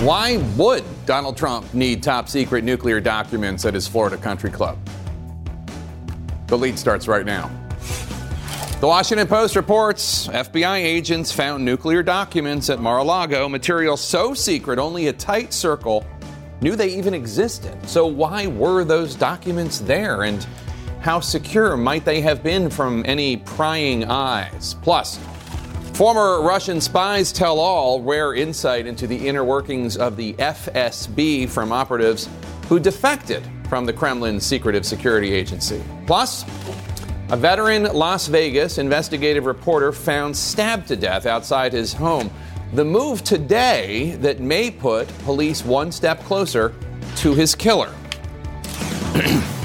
Why would Donald Trump need top secret nuclear documents at his Florida country club? The lead starts right now. The Washington Post reports FBI agents found nuclear documents at Mar a Lago, material so secret only a tight circle knew they even existed. So, why were those documents there? And how secure might they have been from any prying eyes? Plus, Former Russian spies tell all rare insight into the inner workings of the FSB from operatives who defected from the Kremlin's secretive security agency. Plus, a veteran Las Vegas investigative reporter found stabbed to death outside his home. The move today that may put police one step closer to his killer.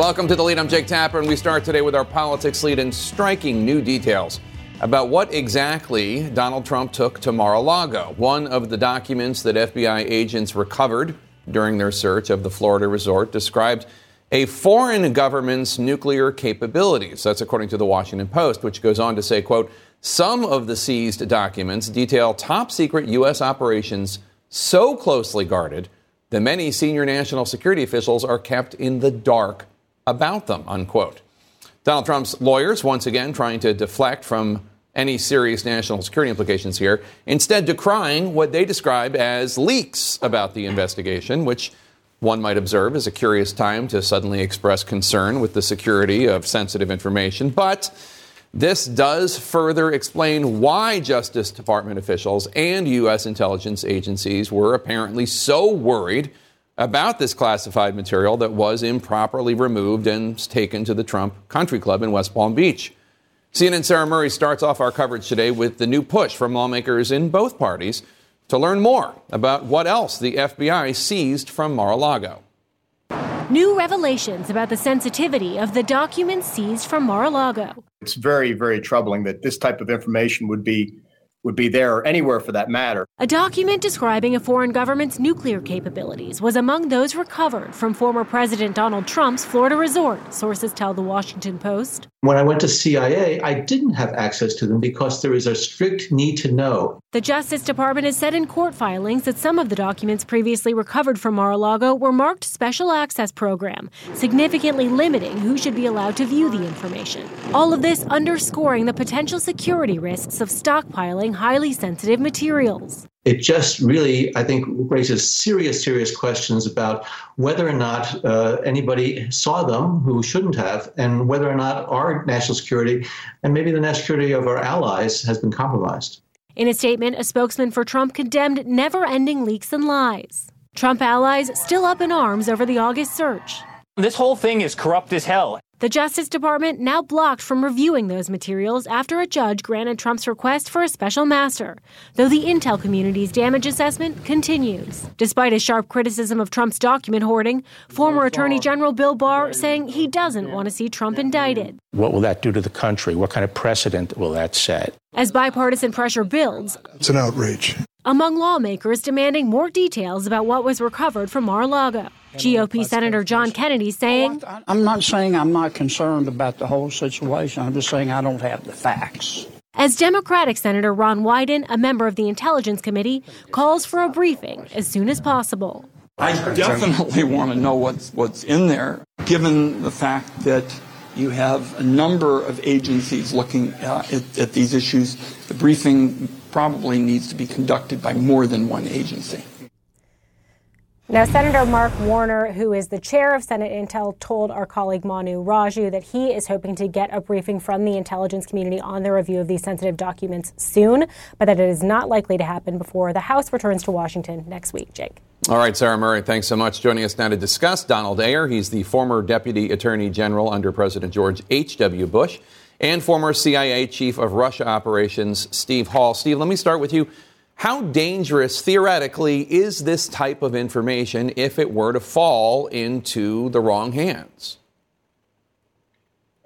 Welcome to the lead. I'm Jake Tapper, and we start today with our politics lead and striking new details about what exactly Donald Trump took to Mar a Lago. One of the documents that FBI agents recovered during their search of the Florida resort described a foreign government's nuclear capabilities. That's according to the Washington Post, which goes on to say, quote, some of the seized documents detail top secret U.S. operations so closely guarded that many senior national security officials are kept in the dark about them, unquote. Donald Trump's lawyers, once again, trying to deflect from any serious national security implications here, instead decrying what they describe as leaks about the investigation, which one might observe is a curious time to suddenly express concern with the security of sensitive information. But this does further explain why Justice Department officials and U.S. intelligence agencies were apparently so worried about this classified material that was improperly removed and taken to the Trump Country Club in West Palm Beach. CNN Sarah Murray starts off our coverage today with the new push from lawmakers in both parties to learn more about what else the FBI seized from Mar a Lago. New revelations about the sensitivity of the documents seized from Mar a Lago. It's very, very troubling that this type of information would be would be there or anywhere for that matter. A document describing a foreign government's nuclear capabilities was among those recovered from former President Donald Trump's Florida resort, sources tell the Washington Post. When I went to CIA, I didn't have access to them because there is a strict need to know. The Justice Department has said in court filings that some of the documents previously recovered from Mar a Lago were marked Special Access Program, significantly limiting who should be allowed to view the information. All of this underscoring the potential security risks of stockpiling highly sensitive materials it just really, I think, raises serious, serious questions about whether or not uh, anybody saw them who shouldn't have, and whether or not our national security and maybe the national security of our allies has been compromised. In a statement, a spokesman for Trump condemned never ending leaks and lies. Trump allies still up in arms over the August search. This whole thing is corrupt as hell. The Justice Department now blocked from reviewing those materials after a judge granted Trump's request for a special master, though the intel community's damage assessment continues. Despite a sharp criticism of Trump's document hoarding, former Attorney General Bill Barr saying he doesn't want to see Trump indicted. What will that do to the country? What kind of precedent will that set? As bipartisan pressure builds, it's an outrage. Among lawmakers demanding more details about what was recovered from Mar a Lago. GOP Senator John Kennedy saying, I'm not saying I'm not concerned about the whole situation. I'm just saying I don't have the facts. As Democratic Senator Ron Wyden, a member of the Intelligence Committee, calls for a briefing as soon as possible. I definitely want to know what's, what's in there, given the fact that you have a number of agencies looking uh, at, at these issues. The briefing probably needs to be conducted by more than one agency. Now, Senator Mark Warner, who is the chair of Senate Intel, told our colleague Manu Raju that he is hoping to get a briefing from the intelligence community on the review of these sensitive documents soon, but that it is not likely to happen before the House returns to Washington next week. Jake. All right, Sarah Murray, thanks so much. Joining us now to discuss Donald Ayer. He's the former Deputy Attorney General under President George H.W. Bush and former CIA Chief of Russia Operations, Steve Hall. Steve, let me start with you. How dangerous, theoretically, is this type of information if it were to fall into the wrong hands?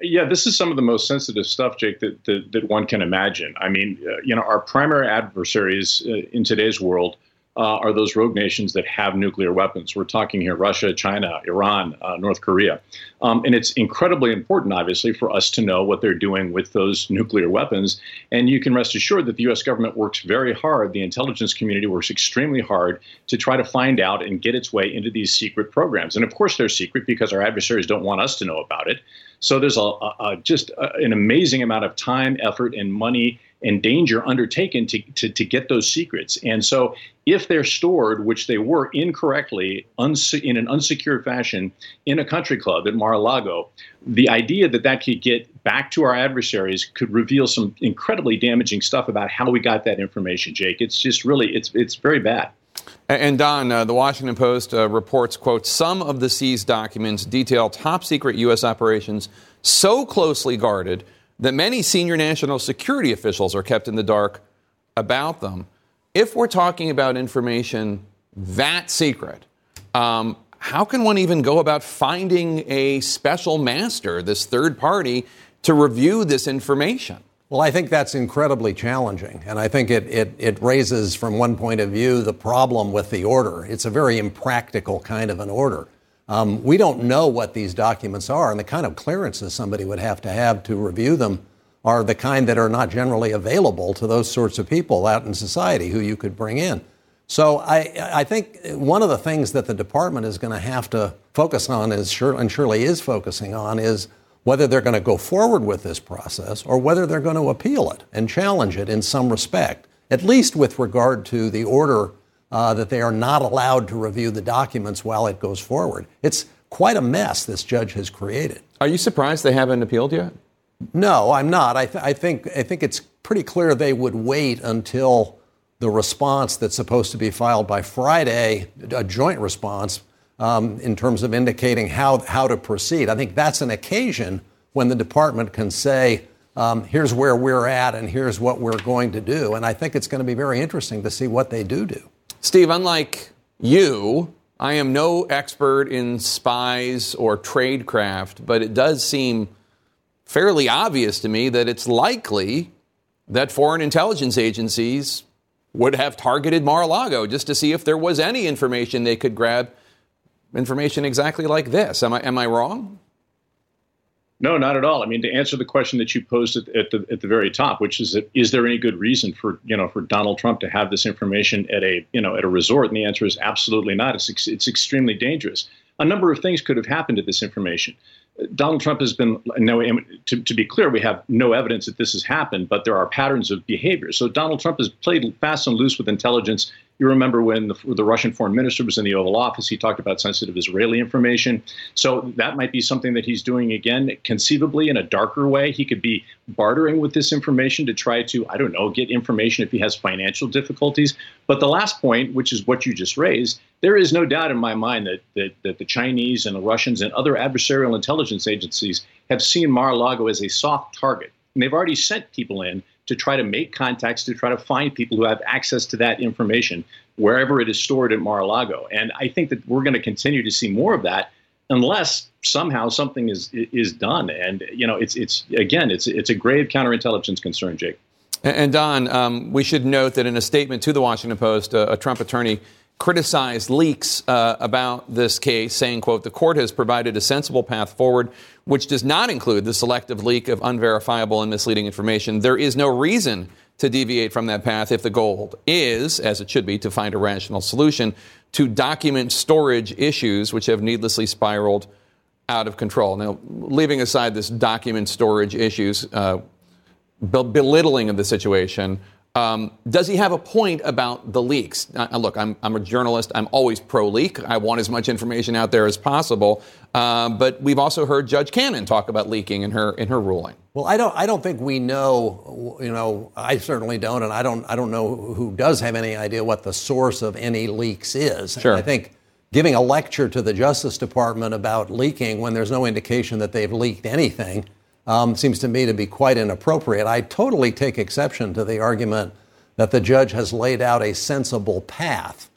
Yeah, this is some of the most sensitive stuff, Jake, that, that, that one can imagine. I mean, uh, you know, our primary adversaries uh, in today's world uh, are those rogue nations that have nuclear weapons. We're talking here Russia, China, Iran, uh, North Korea. Um, and it's incredibly important, obviously, for us to know what they're doing with those nuclear weapons. And you can rest assured that the U.S. government works very hard, the intelligence community works extremely hard to try to find out and get its way into these secret programs. And of course, they're secret because our adversaries don't want us to know about it. So there's a, a, just a, an amazing amount of time, effort, and money and danger undertaken to, to, to, get those secrets. And so, if they're stored, which they were incorrectly unse- in an unsecured fashion in a country club at Mar-a-Lago, the idea that that could get back to our adversaries could reveal some incredibly damaging stuff about how we got that information. Jake, it's just really it's it's very bad. And Don, uh, the Washington Post uh, reports, quote, some of the seized documents detail top secret U.S. operations so closely guarded that many senior national security officials are kept in the dark about them. If we're talking about information that secret, um, how can one even go about finding a special master, this third party, to review this information? Well, I think that's incredibly challenging. And I think it, it, it, raises, from one point of view, the problem with the order. It's a very impractical kind of an order. Um, we don't know what these documents are, and the kind of clearances somebody would have to have to review them are the kind that are not generally available to those sorts of people out in society who you could bring in. So I, I think one of the things that the department is going to have to focus on is, and surely is focusing on, is whether they're going to go forward with this process or whether they're going to appeal it and challenge it in some respect, at least with regard to the order uh, that they are not allowed to review the documents while it goes forward. It's quite a mess this judge has created. Are you surprised they haven't appealed yet? No, I'm not. I, th- I think I think it's pretty clear they would wait until the response that's supposed to be filed by Friday, a joint response, um, in terms of indicating how how to proceed. I think that's an occasion when the department can say, um, "Here's where we're at, and here's what we're going to do." And I think it's going to be very interesting to see what they do do. Steve, unlike you, I am no expert in spies or tradecraft, but it does seem fairly obvious to me that it's likely that foreign intelligence agencies would have targeted Mar-a-Lago just to see if there was any information they could grab information exactly like this. Am I, am I wrong? No, not at all. I mean, to answer the question that you posed at, at, the at the very top, which is, that, is there any good reason for you know for Donald Trump to have this information at a you know at a resort? And the answer is absolutely not. It's it's extremely dangerous. A number of things could have happened to this information. Donald Trump has been no. To, to be clear, we have no evidence that this has happened, but there are patterns of behavior. So Donald Trump has played fast and loose with intelligence you remember when the, the, Russian foreign minister was in the Oval Office, he talked about sensitive Israeli information. So that might be something that he's doing again, conceivably in a darker way. He could be bartering with this information to try to, I don't know, get information if he has financial difficulties. But the last point, which is what you just raised, there is no doubt in my mind that, that, that the Chinese and the Russians and other adversarial intelligence agencies have seen Mar a Lago as a soft target. And they've already sent people in to try to make contacts to try to find people who have access to that information wherever it is stored at Mar-a-Lago. And I think that we're going to continue to see more of that unless somehow something is is done. And you know, it's it's again, it's it's a grave counterintelligence concern, Jake. And Don, um, we should note that in a statement to the Washington Post, a, a Trump attorney criticized leaks uh, about this case, saying, quote, the court has provided a sensible path forward, which does not include the selective leak of unverifiable and misleading information. There is no reason to deviate from that path if the goal is, as it should be, to find a rational solution to document storage issues which have needlessly spiraled out of control. Now, leaving aside this document storage issues, uh, belittling of the situation, um, does he have a point about the leaks? Uh, look, I'm, I'm, a journalist. I'm always pro leak. I want as much information out there as possible. Uh, but we've also heard Judge Cannon talk about leaking in her in her ruling. Well, I don't. I don't think we know. You know, I certainly don't, and I don't. I don't know who does have any idea what the source of any leaks is. Sure. I think giving a lecture to the Justice Department about leaking when there's no indication that they've leaked anything um, seems to me to be quite inappropriate. I totally take exception to the argument that the judge has laid out a sensible path.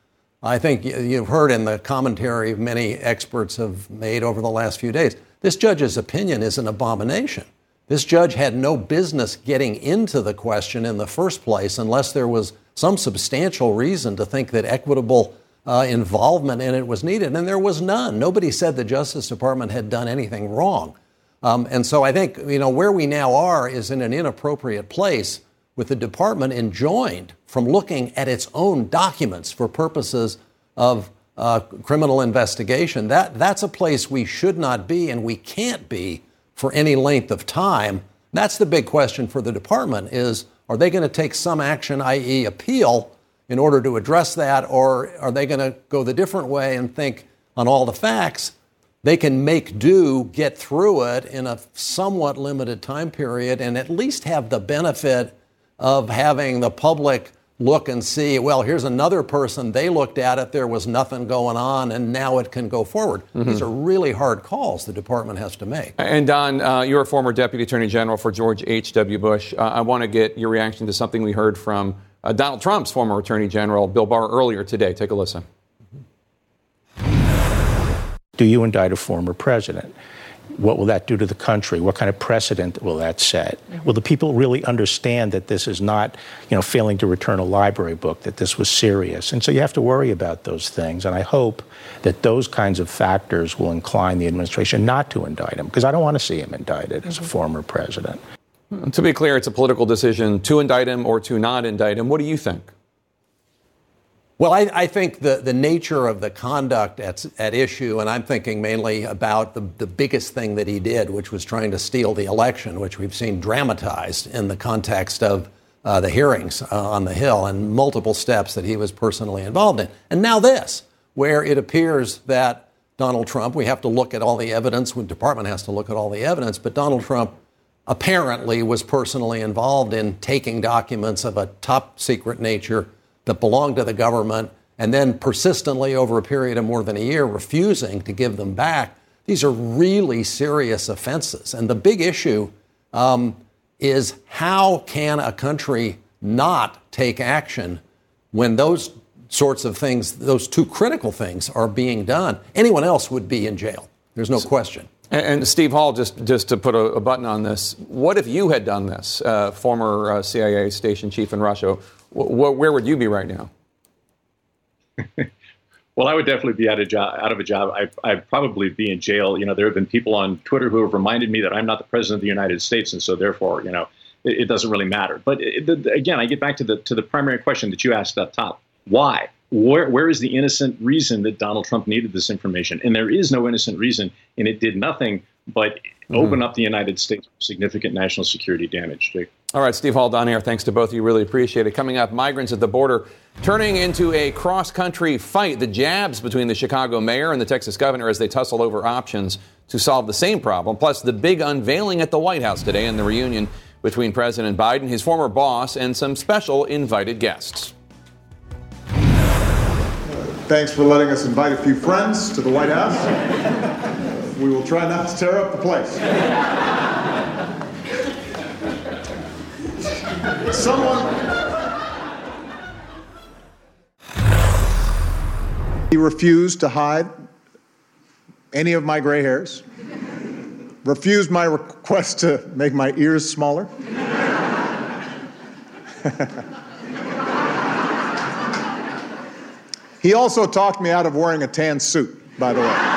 I think you've heard in the commentary many experts have made over the last few days. This judge's opinion is an abomination. This judge had no business getting into the question in the first place unless there was some substantial reason to think that equitable uh, involvement in it was needed, and there was none. Nobody said the Justice Department had done anything wrong. Um, and so I think, you know, where we now are is in an inappropriate place with the department enjoined from looking at its own documents for purposes of uh, criminal investigation. That, that's a place we should not be and we can't be for any length of time. That's the big question for the department is are they going to take some action, i.e. appeal, in order to address that, or are they going to go the different way and think on all the facts they can make do, get through it in a somewhat limited time period, and at least have the benefit of having the public look and see, well, here's another person. They looked at it, there was nothing going on, and now it can go forward. Mm-hmm. These are really hard calls the department has to make. And Don, uh, you're a former Deputy Attorney General for George H.W. Bush. Uh, I want to get your reaction to something we heard from uh, Donald Trump's former Attorney General, Bill Barr, earlier today. Take a listen. Do you indict a former president? What will that do to the country? What kind of precedent will that set? Mm-hmm. Will the people really understand that this is not, you know, failing to return a library book, that this was serious? And so you have to worry about those things. And I hope that those kinds of factors will incline the administration not to indict him, because I don't want to see him indicted mm-hmm. as a mm-hmm. former president. To be clear, it's a political decision to indict him or to not indict him. What do you think? Well, I, I, think the, the nature of the conduct at, at issue, and I'm thinking mainly about the, the biggest thing that he did, which was trying to steal the election, which we've seen dramatized in the context of uh, the hearings uh, on the Hill and multiple steps that he was personally involved in. And now this, where it appears that Donald Trump, we have to look at all the evidence, the department has to look at all the evidence, but Donald Trump apparently was personally involved in taking documents of a top secret nature that belonged to the government and then persistently over a period of more than a year refusing to give them back. These are really serious offenses. And the big issue um, is how can a country not take action when those sorts of things, those two critical things, are being done? Anyone else would be in jail. There's no question. And, Steve Hall, just, just to put a, a, button on this, what if you had done this, uh, former uh, CIA station chief in Russia? Where would you be right now? well, I would definitely be out of job. Out of a job, I, I'd probably be in jail. You know, there have been people on Twitter who have reminded me that I'm not the president of the United States, and so therefore, you know, it, it doesn't really matter. But it, the, again, I get back to the to the primary question that you asked up top: Why? Where, where is the innocent reason that Donald Trump needed this information? And there is no innocent reason, and it did nothing but mm-hmm. open up the United States for significant national security damage. Jake. All right, Steve Hall, Don Ayer, thanks to both of you. Really appreciate it. Coming up, migrants at the border turning into a cross country fight. The jabs between the Chicago mayor and the Texas governor as they tussle over options to solve the same problem. Plus, the big unveiling at the White House today and the reunion between President Biden, his former boss, and some special invited guests. Thanks for letting us invite a few friends to the White House. we will try not to tear up the place. Someone. He refused to hide any of my gray hairs, refused my request to make my ears smaller. he also talked me out of wearing a tan suit, by the way.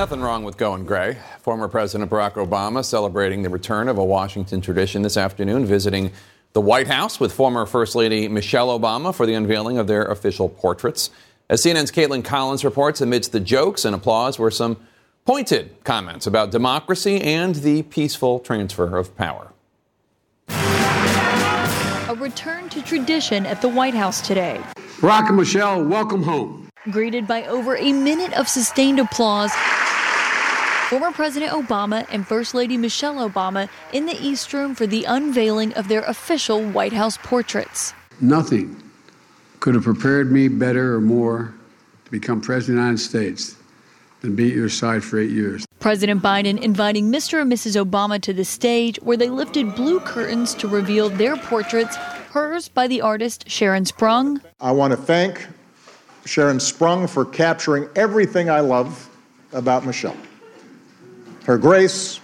Nothing wrong with going gray. Former President Barack Obama celebrating the return of a Washington tradition this afternoon, visiting the White House with former First Lady Michelle Obama for the unveiling of their official portraits. As CNN's Kaitlan Collins reports, amidst the jokes and applause were some pointed comments about democracy and the peaceful transfer of power. A return to tradition at the White House today. Barack and Michelle, welcome home. Greeted by over a minute of sustained applause former President Obama and First Lady Michelle Obama in the East Room for the unveiling of their official White House portraits. Nothing could have prepared me better or more to become President of the United States than be at your side for eight years. President Biden inviting Mr. and Mrs. Obama to the stage where they lifted blue curtains to reveal their portraits, hers by the artist Sharon Sprung. I want to thank Sharon sprung for capturing everything I love about Michelle her grace,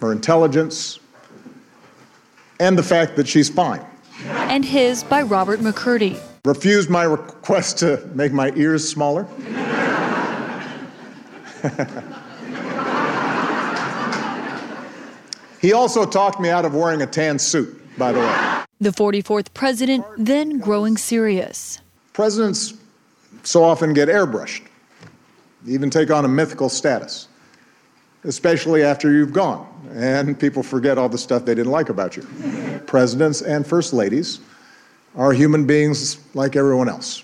her intelligence, and the fact that she's fine. And his by Robert McCurdy. Refused my request to make my ears smaller. he also talked me out of wearing a tan suit, by the way. The 44th president then growing serious. Presidents so often get airbrushed, even take on a mythical status, especially after you've gone and people forget all the stuff they didn't like about you. Presidents and first ladies are human beings like everyone else.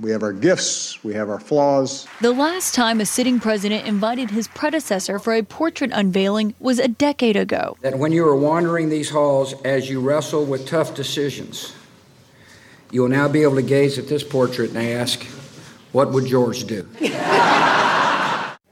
We have our gifts, we have our flaws. The last time a sitting president invited his predecessor for a portrait unveiling was a decade ago. That when you are wandering these halls as you wrestle with tough decisions, you will now be able to gaze at this portrait and ask, what would George do?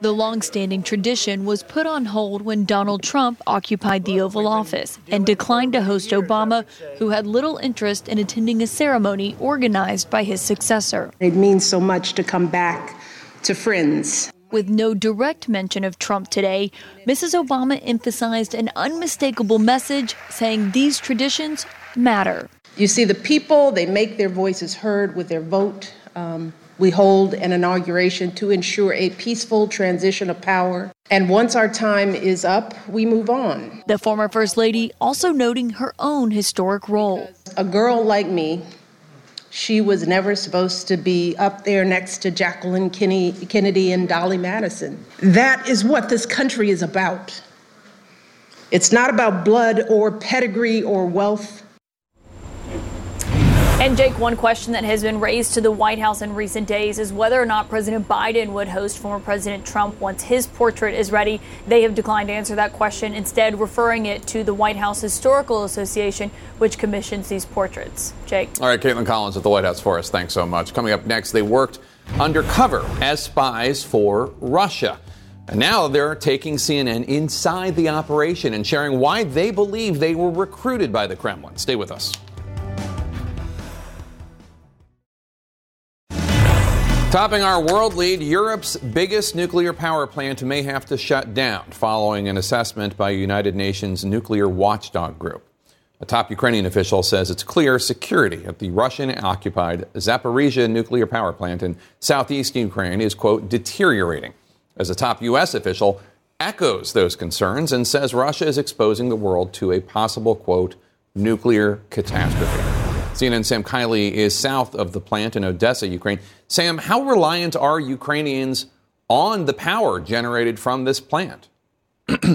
The long-standing tradition was put on hold when Donald Trump occupied the Oval Office and declined to host Obama, who had little interest in attending a ceremony organized by his successor. It means so much to come back to friends. With no direct mention of Trump today, Mrs. Obama emphasized an unmistakable message saying these traditions matter. You see, the people, they make their voices heard with their vote. Um, we hold an inauguration to ensure a peaceful transition of power. And once our time is up, we move on. The former First Lady also noting her own historic role. A girl like me, she was never supposed to be up there next to Jacqueline Kennedy and Dolley Madison. That is what this country is about. It's not about blood or pedigree or wealth. And Jake, one question that has been raised to the White House in recent days is whether or not President Biden would host former President Trump once his portrait is ready. They have declined to answer that question, instead referring it to the White House Historical Association, which commissions these portraits. Jake. All right, Kaitlan Collins at the White House for us. Thanks so much. Coming up next, they worked undercover as spies for Russia. And now they're taking CNN inside the operation and sharing why they believe they were recruited by the Kremlin. Stay with us. Topping our world lead, Europe's biggest nuclear power plant may have to shut down following an assessment by United Nations nuclear watchdog group. A top Ukrainian official says it's clear security at the Russian occupied Zaporizhia nuclear power plant in southeast Ukraine is, quote, deteriorating. As a top U.S. official echoes those concerns and says Russia is exposing the world to a possible, quote, nuclear catastrophe. CNN Sam Kiley is south of the plant in Odessa, Ukraine. Sam, how reliant are Ukrainians on the power generated from this plant?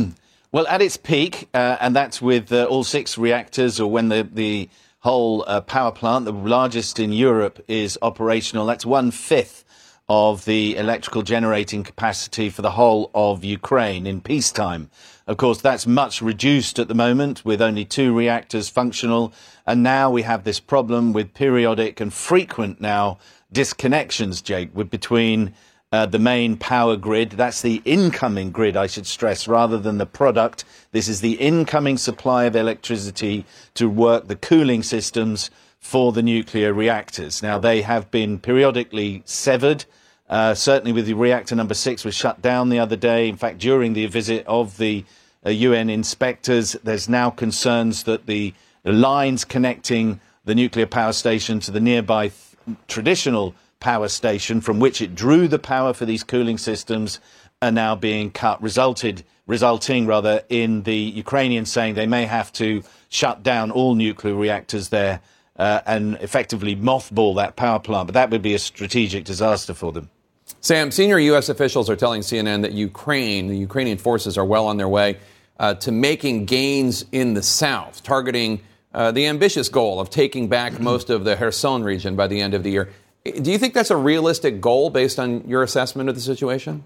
well, at its peak, uh, and that's with uh, all six reactors, or when the, the whole uh, power plant, the largest in Europe, is operational, that's one fifth of the electrical generating capacity for the whole of Ukraine in peacetime. Of course, that's much reduced at the moment with only two reactors functional. And now we have this problem with periodic and frequent now disconnections, Jake, with between uh, the main power grid. That's the incoming grid, I should stress, rather than the product. This is the incoming supply of electricity to work the cooling systems for the nuclear reactors. Now, they have been periodically severed. Uh, certainly, with the reactor number six was shut down the other day. In fact, during the visit of the uh, UN inspectors, there's now concerns that the, lines connecting the nuclear power station to the nearby th- traditional power station from which it drew the power for these cooling systems are now being cut, resulted resulting rather in the Ukrainians saying they may have to shut down all nuclear reactors there uh, and effectively mothball that power plant. But that would be a strategic disaster for them. Sam, senior U.S. officials are telling CNN that Ukraine, the Ukrainian forces, are well on their way uh, to making gains in the south, targeting uh, the ambitious goal of taking back most of the Kherson region by the end of the year. Do you think that's a realistic goal based on your assessment of the situation?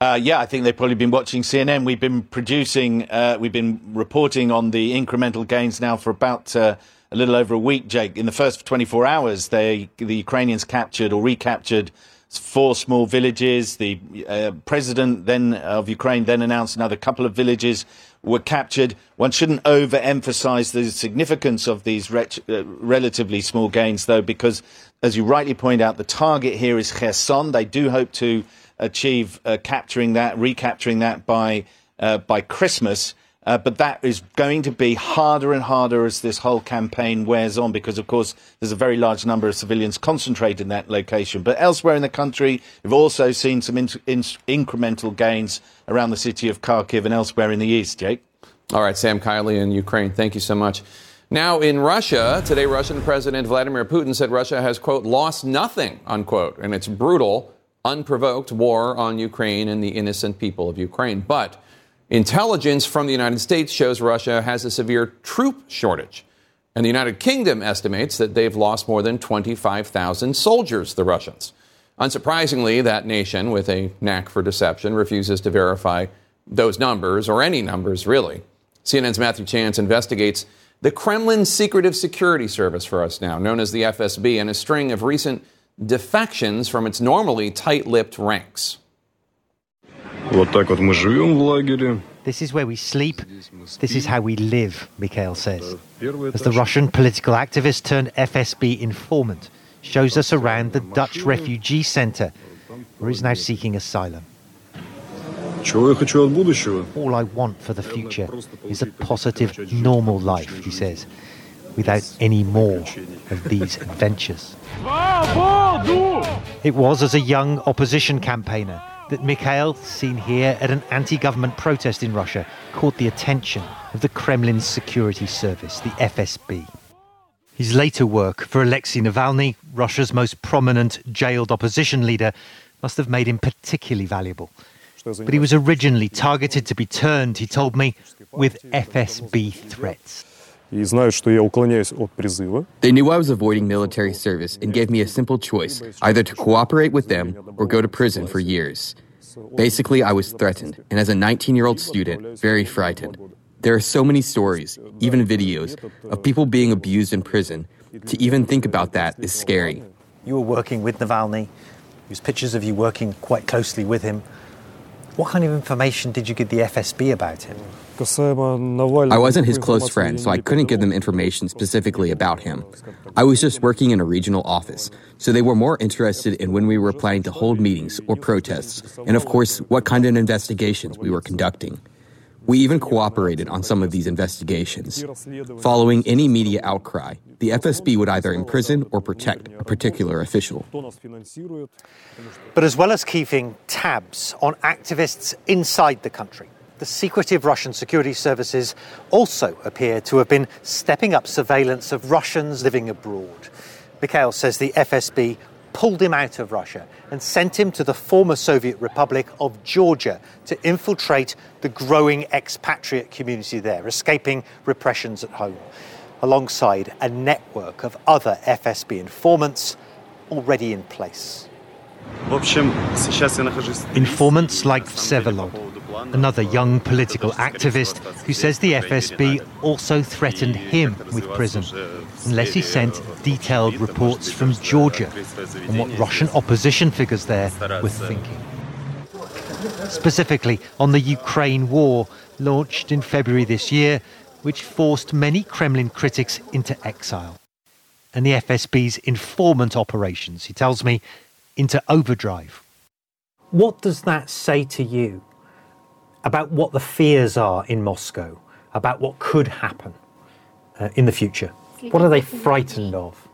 Uh, yeah, I think they've probably been watching CNN. We've been producing, uh, we've been reporting on the incremental gains now for about uh, a little over a week, Jake. In the first 24 hours, they, the Ukrainians captured or recaptured four small villages. The uh, president then of Ukraine then announced another couple of villages were captured. One shouldn't overemphasize the significance of these ret- uh, relatively small gains, though, because, as you rightly point out, the target here is Kherson. They do hope to achieve uh, capturing that, recapturing that by uh, by Christmas. Uh, but that is going to be harder and harder as this whole campaign wears on because, of course, there's a very large number of civilians concentrated in that location. But elsewhere in the country, we've also seen some in- in- incremental gains around the city of Kharkiv and elsewhere in the east, Jake. All right, Sam Kiley in Ukraine. Thank you so much. Now, in Russia, today, Russian President Vladimir Putin said Russia has, quote, lost nothing, unquote, in its brutal, unprovoked war on Ukraine and the innocent people of Ukraine. But Intelligence from the United States shows Russia has a severe troop shortage. And the United Kingdom estimates that they've lost more than 25,000 soldiers, the Russians. Unsurprisingly, that nation, with a knack for deception, refuses to verify those numbers, or any numbers, really. CNN's Matthew Chance investigates the Kremlin's secretive security service for us now, known as the FSB, and a string of recent defections from its normally tight lipped ranks. Вот так вот мы живем в лагере. This is where we sleep. This is how we live, Mikhail says. As the Russian political activist turned FSB informant shows us around the Dutch refugee center, where he's now seeking asylum. Чего я хочу от будущего? All I want for the future is a positive, normal life, he says, without any more of these adventures. It was as a young opposition campaigner that Mikhail, seen here at an anti government protest in Russia, caught the attention of the Kremlin's security service, the FSB. His later work for Alexei Navalny, Russia's most prominent jailed opposition leader, must have made him particularly valuable. But he was originally targeted to be turned, he told me, with FSB threats И знают, что я уклоняюсь от призыва. They knew I was avoiding military service and gave me a simple choice either to cooperate with them or go to prison for years. Basically, I was threatened, and as a 19 year old student, very frightened. There are so many stories, even videos, of people being abused in prison. To even think about that is scary. You were working with Navalny, there's pictures of you working quite closely with him. What kind of information did you give the FSB about him? I wasn't his close friend, so I couldn't give them information specifically about him. I was just working in a regional office, so they were more interested in when we were planning to hold meetings or protests, and of course, what kind of investigations we were conducting. We even cooperated on some of these investigations. Following any media outcry, the FSB would either imprison or protect a particular official. But as well as keeping tabs on activists inside the country, the secretive Russian security services also appear to have been stepping up surveillance of Russians living abroad. Mikhail says the FSB pulled him out of Russia and sent him to the former Soviet Republic of Georgia to infiltrate the growing expatriate community there, escaping repressions at home, alongside a network of other FSB informants already in place. Informants like Vsevolod, another young political activist who says the FSB also threatened him with prison unless he sent detailed reports from Georgia on what Russian opposition figures there were thinking. Specifically on the Ukraine war launched in February this year, which forced many Kremlin critics into exile. And the FSB's informant operations, he tells me, into overdrive. What does that say to you about what the fears are in Moscow, about what could happen uh, in the future? What are they frightened of?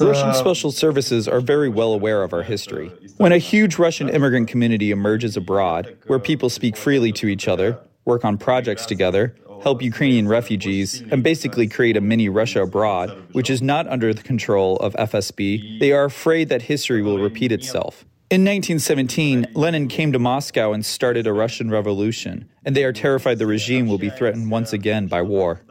Russian special services are very well aware of our history. When a huge Russian immigrant community emerges abroad, where people speak freely to each other, work on projects together, help Ukrainian refugees, and basically create a mini Russia abroad, which is not under the control of FSB, they are afraid that history will repeat itself. In 1917, Lenin came to Moscow and started a Russian revolution, and they are terrified the regime will be threatened once again by war.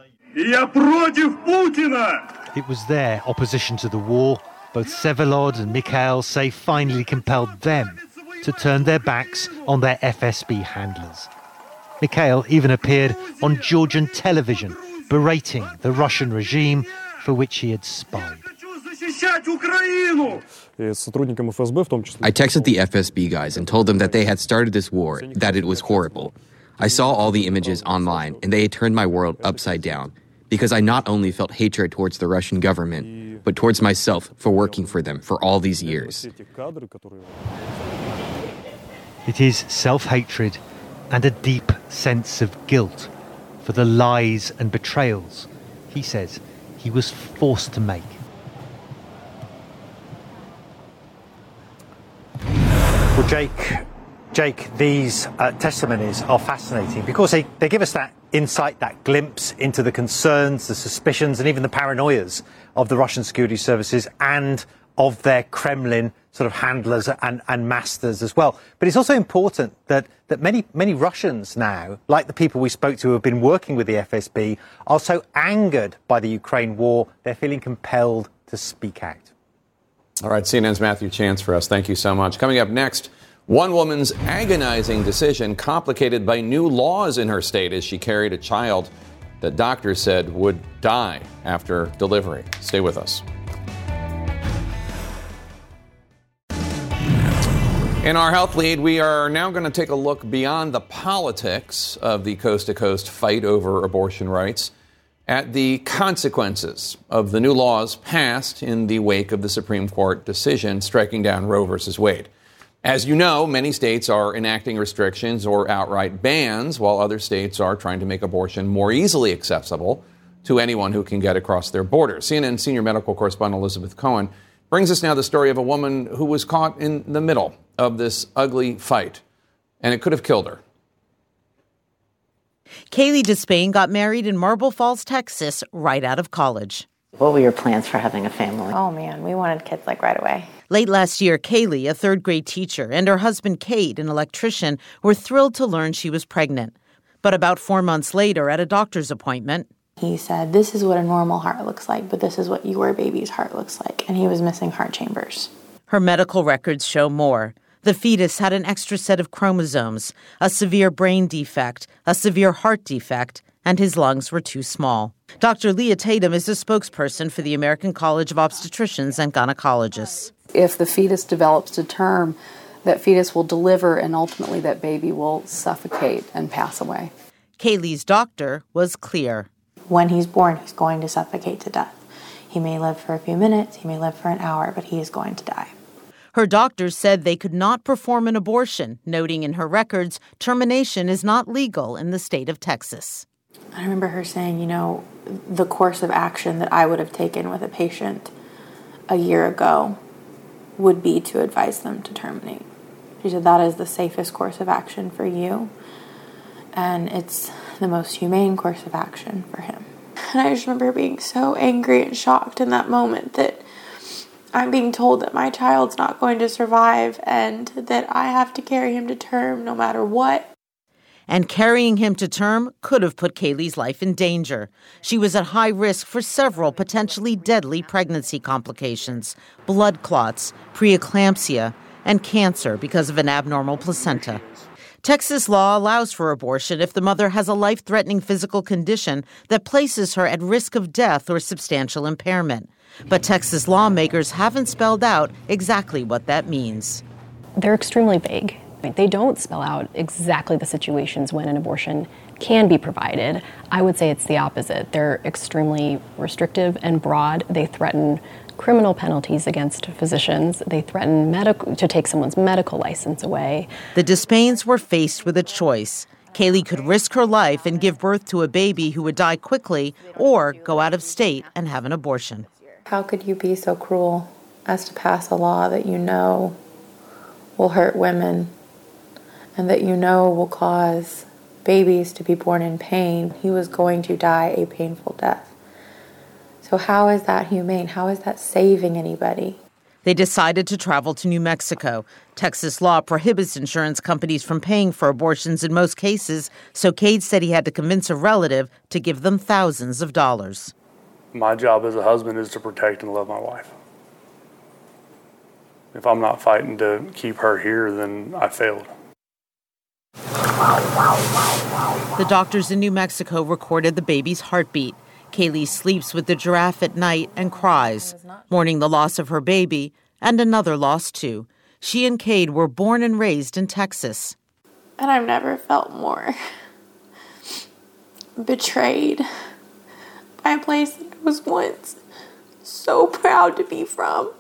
It was their opposition to the war, both Vsevolod and Mikhail say finally compelled them to turn their backs on their FSB handlers. Mikhail even appeared on Georgian television, berating the Russian regime for which he had spied. I texted the FSB guys and told them that they had started this war, that it was horrible. I saw all the images online, and they had turned my world upside down because I not only felt hatred towards the Russian government, but towards myself for working for them for all these years. It is self hatred and a deep sense of guilt for the lies and betrayals he says he was forced to make. Jake, Jake, these uh, testimonies are fascinating because they, they give us that insight, that glimpse into the concerns, the suspicions, and even the paranoias of the Russian security services and of their Kremlin sort of handlers and, and masters as well. But it's also important that, that many, many Russians now, like the people we spoke to who have been working with the FSB, are so angered by the Ukraine war, they're feeling compelled to speak out. All right, CNN's Matthew Chance for us. Thank you so much. Coming up next, one woman's agonizing decision complicated by new laws in her state as she carried a child that doctors said would die after delivery. Stay with us. In our health lead, we are now going to take a look beyond the politics of the coast to coast fight over abortion rights at the consequences of the new laws passed in the wake of the Supreme Court decision striking down Roe v. Wade. As you know, many states are enacting restrictions or outright bans, while other states are trying to make abortion more easily accessible to anyone who can get across their borders. CNN senior medical correspondent Elizabeth Cohen brings us now the story of a woman who was caught in the middle of this ugly fight, and it could have killed her. Kaylee Despain got married in Marble Falls, Texas, right out of college. What were your plans for having a family? Oh man, we wanted kids like right away. Late last year, Kaylee, a third grade teacher, and her husband, Cade, an electrician, were thrilled to learn she was pregnant. But about four months later, at a doctor's appointment, he said, This is what a normal heart looks like, but this is what your baby's heart looks like. And he was missing heart chambers. Her medical records show more. The fetus had an extra set of chromosomes, a severe brain defect, a severe heart defect, and his lungs were too small. Dr. Leah Tatum is a spokesperson for the American College of Obstetricians and Gynecologists. If the fetus develops to term, that fetus will deliver and ultimately that baby will suffocate and pass away. Kaylee's doctor was clear. When he's born, he's going to suffocate to death. He may live for a few minutes, he may live for an hour, but he is going to die. Her doctors said they could not perform an abortion, noting in her records termination is not legal in the state of Texas. I remember her saying, you know, the course of action that I would have taken with a patient a year ago would be to advise them to terminate. She said that is the safest course of action for you, and it's the most humane course of action for him. And I just remember being so angry and shocked in that moment that I'm being told that my child's not going to survive and that I have to carry him to term no matter what. And carrying him to term could have put Kaylee's life in danger. She was at high risk for several potentially deadly pregnancy complications blood clots, preeclampsia, and cancer because of an abnormal placenta. Texas law allows for abortion if the mother has a life threatening physical condition that places her at risk of death or substantial impairment. But Texas lawmakers haven't spelled out exactly what that means. They're extremely vague. They don't spell out exactly the situations when an abortion can be provided. I would say it's the opposite. They're extremely restrictive and broad. They threaten criminal penalties against physicians. They threaten medical, to take someone's medical license away. The Despains were faced with a choice. Kaylee could risk her life and give birth to a baby who would die quickly, or go out of state and have an abortion. How could you be so cruel as to pass a law that you know will hurt women and that you know will cause babies to be born in pain? He was going to die a painful death. So, how is that humane? How is that saving anybody? They decided to travel to New Mexico. Texas law prohibits insurance companies from paying for abortions in most cases, so Cade said he had to convince a relative to give them thousands of dollars my job as a husband is to protect and love my wife. If I'm not fighting to keep her here, then I failed. The doctors in New Mexico recorded the baby's heartbeat. Kaylee sleeps with the giraffe at night and cries, mourning the loss of her baby and another loss too. She and Cade were born and raised in Texas. And I've never felt more betrayed by a place that I was once so proud to be from.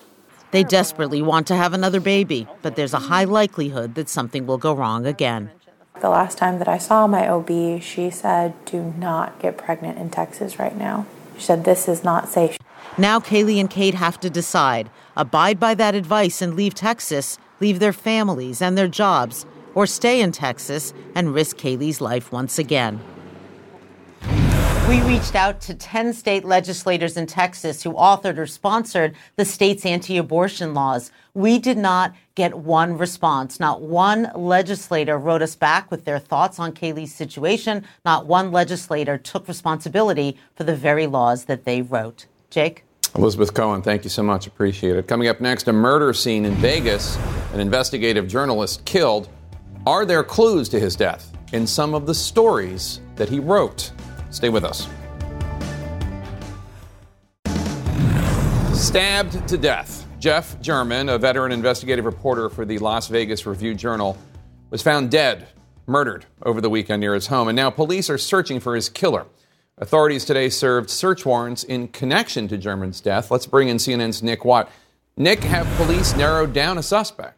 They desperately want to have another baby, but there's a high likelihood that something will go wrong again. The last time that I saw my OB, she said, Do not get pregnant in Texas right now. She said, This is not safe. Now Kaylee and Cade have to decide abide by that advice and leave Texas, leave their families and their jobs, or stay in Texas and risk Kaylee's life once again. We reached out to 10 state legislators in Texas who authored or sponsored the state's anti abortion laws. We did not get one response. Not one legislator wrote us back with their thoughts on Kaylee's situation. Not one legislator took responsibility for the very laws that they wrote. Jake? Elizabeth Cohen, thank you so much. Appreciate it. Coming up next, a murder scene in Vegas, an investigative journalist killed. Are there clues to his death in some of the stories that he wrote? Stay with us. Stabbed to death. Jeff German, a veteran investigative reporter for the Las Vegas Review Journal, was found dead, murdered over the weekend near his home, and now police are searching for his killer. Authorities today served search warrants in connection to German's death. Let's bring in CNN's Nick Watt. Nick, have police narrowed down a suspect?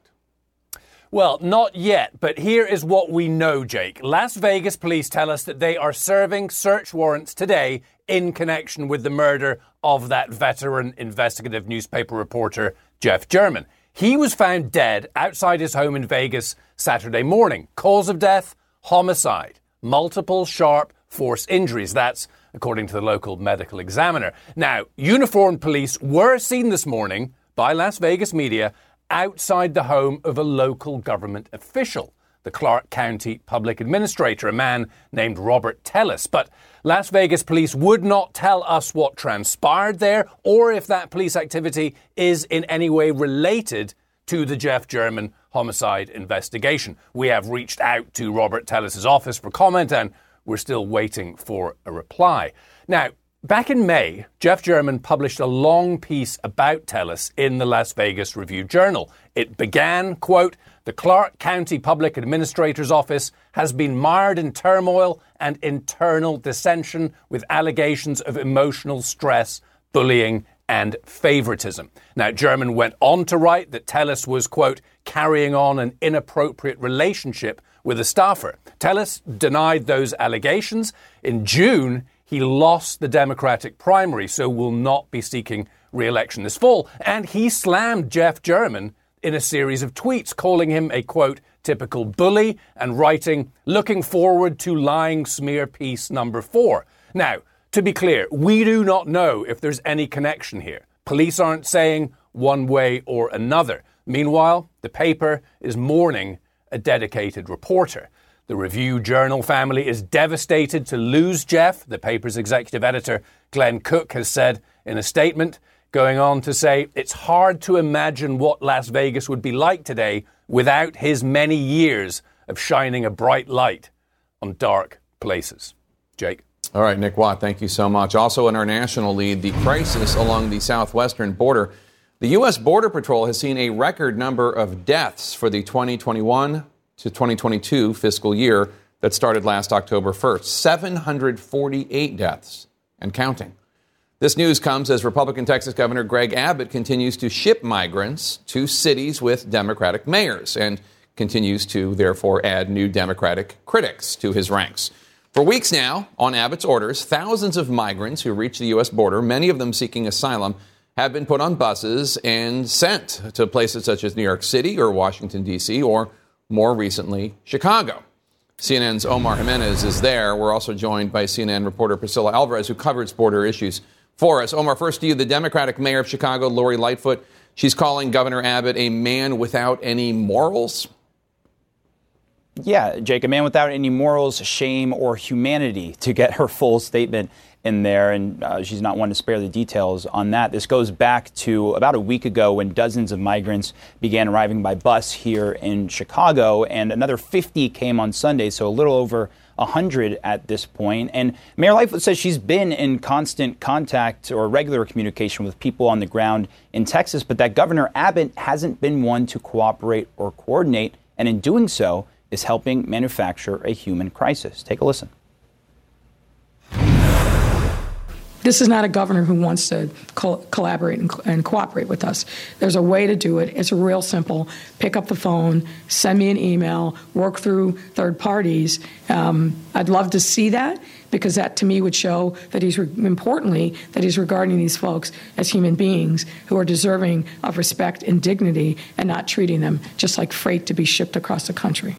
Well, not yet, but here is what we know, Jake. Las Vegas police tell us that they are serving search warrants today in connection with the murder of that veteran investigative newspaper reporter, Jeff German. He was found dead outside his home in Vegas Saturday morning. Cause of death? Homicide. Multiple sharp force injuries. That's according to the local medical examiner. Now, uniformed police were seen this morning by Las Vegas media outside the home of a local government official, the Clark County Public Administrator, a man named Robert Telles. But Las Vegas police would not tell us what transpired there or if that police activity is in any way related to the Jeff German homicide investigation. We have reached out to Robert Telles's office for comment and we're still waiting for a reply. Now, Back in May, Jeff German published a long piece about Telles in the Las Vegas Review Journal. It began, quote, the Clark County Public Administrator's Office has been mired in turmoil and internal dissension with allegations of emotional stress, bullying, and favoritism. Now, German went on to write that Telles was, quote, carrying on an inappropriate relationship with a staffer. Telles denied those allegations. In June, he lost the Democratic primary, so will not be seeking re election this fall. And he slammed Jeff German in a series of tweets, calling him a quote, typical bully, and writing, looking forward to lying smear piece number four. Now, to be clear, we do not know if there's any connection here. Police aren't saying one way or another. Meanwhile, the paper is mourning a dedicated reporter. The Review Journal family is devastated to lose Jeff, the paper's executive editor, Glenn Cook, has said in a statement, going on to say, It's hard to imagine what Las Vegas would be like today without his many years of shining a bright light on dark places. Jake. All right, Nick Watt, thank you so much. Also, in our national lead, the crisis along the southwestern border. The U.S. Border Patrol has seen a record number of deaths for the 2021 to 2022 fiscal year that started last October 1st 748 deaths and counting. This news comes as Republican Texas Governor Greg Abbott continues to ship migrants to cities with Democratic mayors and continues to therefore add new Democratic critics to his ranks. For weeks now, on Abbott's orders, thousands of migrants who reach the U.S. border, many of them seeking asylum, have been put on buses and sent to places such as New York City or Washington, D.C., or more recently, Chicago. CNN's Omar Jimenez is there. We're also joined by CNN reporter Priscilla Alvarez, who covers border issues for us. Omar, first to you, the Democratic mayor of Chicago, Lori Lightfoot. She's calling Governor Abbott a man without any morals. Yeah, Jake, a man without any morals, shame, or humanity to get her full statement in there, and uh, she's not one to spare the details on that. This goes back to about a week ago when dozens of migrants began arriving by bus here in Chicago, and another 50 came on Sunday, so a little over 100 at this point. And Mayor Lightfoot says she's been in constant contact or regular communication with people on the ground in Texas, but that Governor Abbott hasn't been one to cooperate or coordinate, and in doing so, is helping manufacture a human crisis. Take a listen. This is not a governor who wants to col- collaborate and, and, cooperate with us. There's a way to do it. It's real simple. Pick up the phone, send me an email, work through third parties. Um, I'd love to see that because that to me would show that he's, re- importantly, that he's regarding these folks as human beings who are deserving of respect and dignity and not treating them just like freight to be shipped across the country.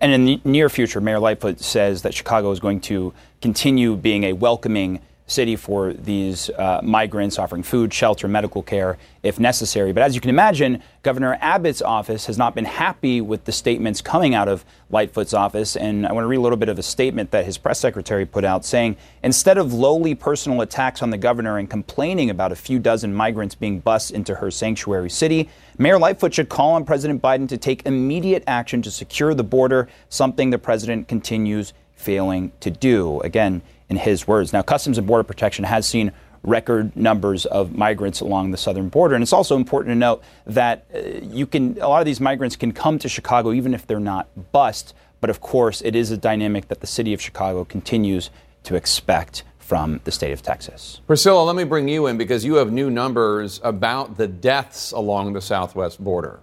And in the near future, Mayor Lightfoot says that Chicago is going to continue being a welcoming city for these uh, migrants, offering food, shelter, medical care if necessary. But as you can imagine, Governor Abbott's office has not been happy with the statements coming out of Lightfoot's office. And I want to read a little bit of a statement that his press secretary put out saying instead of lowly personal attacks on the governor and complaining about a few dozen migrants being bused into her sanctuary city, Mayor Lightfoot should call on President Biden to take immediate action to secure the border, something the president continues failing to do. Again, in his words. Now, Customs and Border Protection has seen record numbers of migrants along the southern border. And it's also important to note that uh, you can a lot of these migrants can come to Chicago even if they're not bused. But of course, it is a dynamic that the city of Chicago continues to expect from the state of Texas. Priscilla, let me bring you in because you have new numbers about the deaths along the southwest border.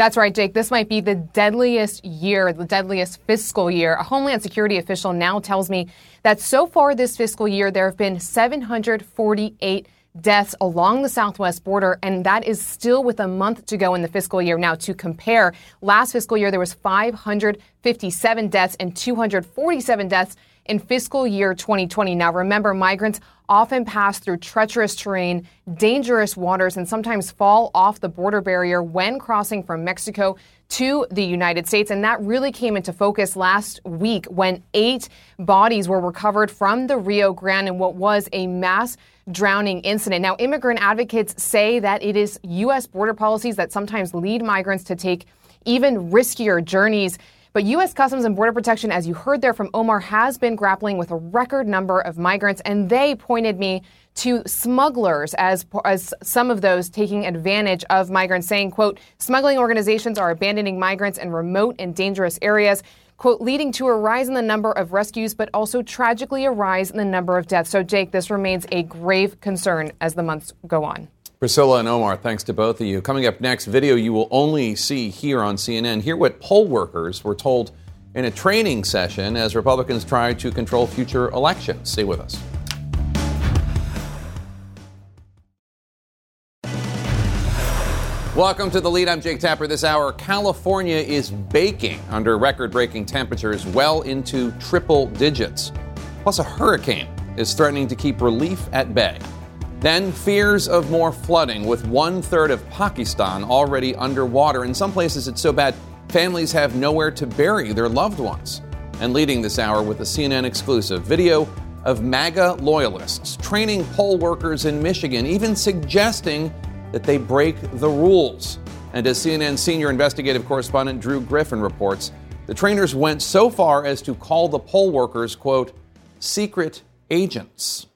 That's right, Jake. This might be the deadliest year, the deadliest fiscal year. A Homeland Security official now tells me that so far this fiscal year, there have been 748 deaths along the southwest border, and that is still with a month to go in the fiscal year. Now, to compare, last fiscal year there was 557 deaths and 247 deaths in fiscal year 2020. Now, remember, migrants often pass through treacherous terrain, dangerous waters, and sometimes fall off the border barrier when crossing from Mexico to the United States. And that really came into focus last week when eight bodies were recovered from the Rio Grande in what was a mass drowning incident. Now, immigrant advocates say that it is U.S. border policies that sometimes lead migrants to take even riskier journeys. But U.S. Customs and Border Protection, as you heard there from Omar, has been grappling with a record number of migrants, and they pointed me to smugglers as, as some of those taking advantage of migrants, saying, quote, smuggling organizations are abandoning migrants in remote and dangerous areas quote, leading to a rise in the number of rescues, but also tragically a rise in the number of deaths. So, Jake, this remains a grave concern as the months go on. Priscilla and Omar, thanks to both of you. Coming up next, video you will only see here on CNN. Hear what poll workers were told in a training session as Republicans try to control future elections. Stay with us. Welcome to the lead. I'm Jake Tapper. This hour, California is baking under record breaking temperatures well into triple digits. Plus, a hurricane is threatening to keep relief at bay. Then, fears of more flooding, with one third of Pakistan already underwater. In some places, it's so bad families have nowhere to bury their loved ones. And leading this hour with a CNN exclusive video of MAGA loyalists training poll workers in Michigan, even suggesting that they break the rules. And as CNN senior investigative correspondent Drew Griffin reports, the trainers went so far as to call the poll workers, quote, secret agents.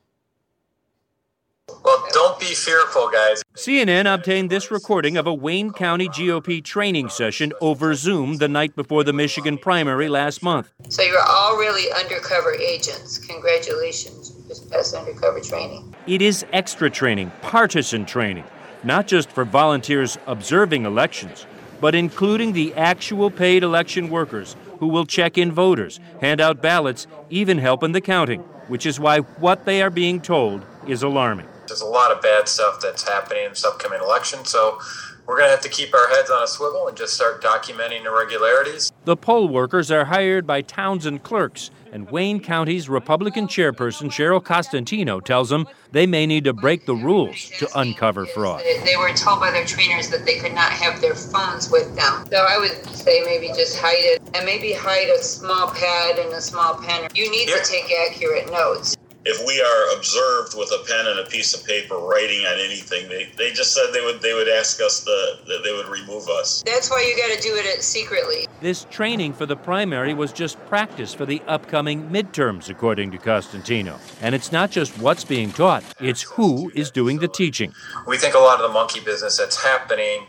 Well, don't be fearful, guys. CNN obtained this recording of a Wayne County GOP training session over Zoom the night before the Michigan primary last month. So you're all really undercover agents. Congratulations. Just passed undercover training. It is extra training, partisan training, not just for volunteers observing elections, but including the actual paid election workers who will check in voters, hand out ballots, even help in the counting, which is why what they are being told is alarming. There's a lot of bad stuff that's happening in this upcoming election, so we're going to have to keep our heads on a swivel and just start documenting irregularities. The poll workers are hired by Townsend clerks, and Wayne County's Republican chairperson Cheryl Costantino tells them they may need to break the rules to uncover fraud. They were told by their trainers that they could not have their phones with them. So I would say maybe just hide it and maybe hide a small pad and a small pen. You need to take accurate notes if we are observed with a pen and a piece of paper writing on anything, they, they just said they would they would ask us the, that they would remove us. That's why you got to do it secretly. This training for the primary was just practice for the upcoming midterms, according to Costantino. And it's not just what's being taught; it's who is doing the teaching. We think a lot of the monkey business that's happening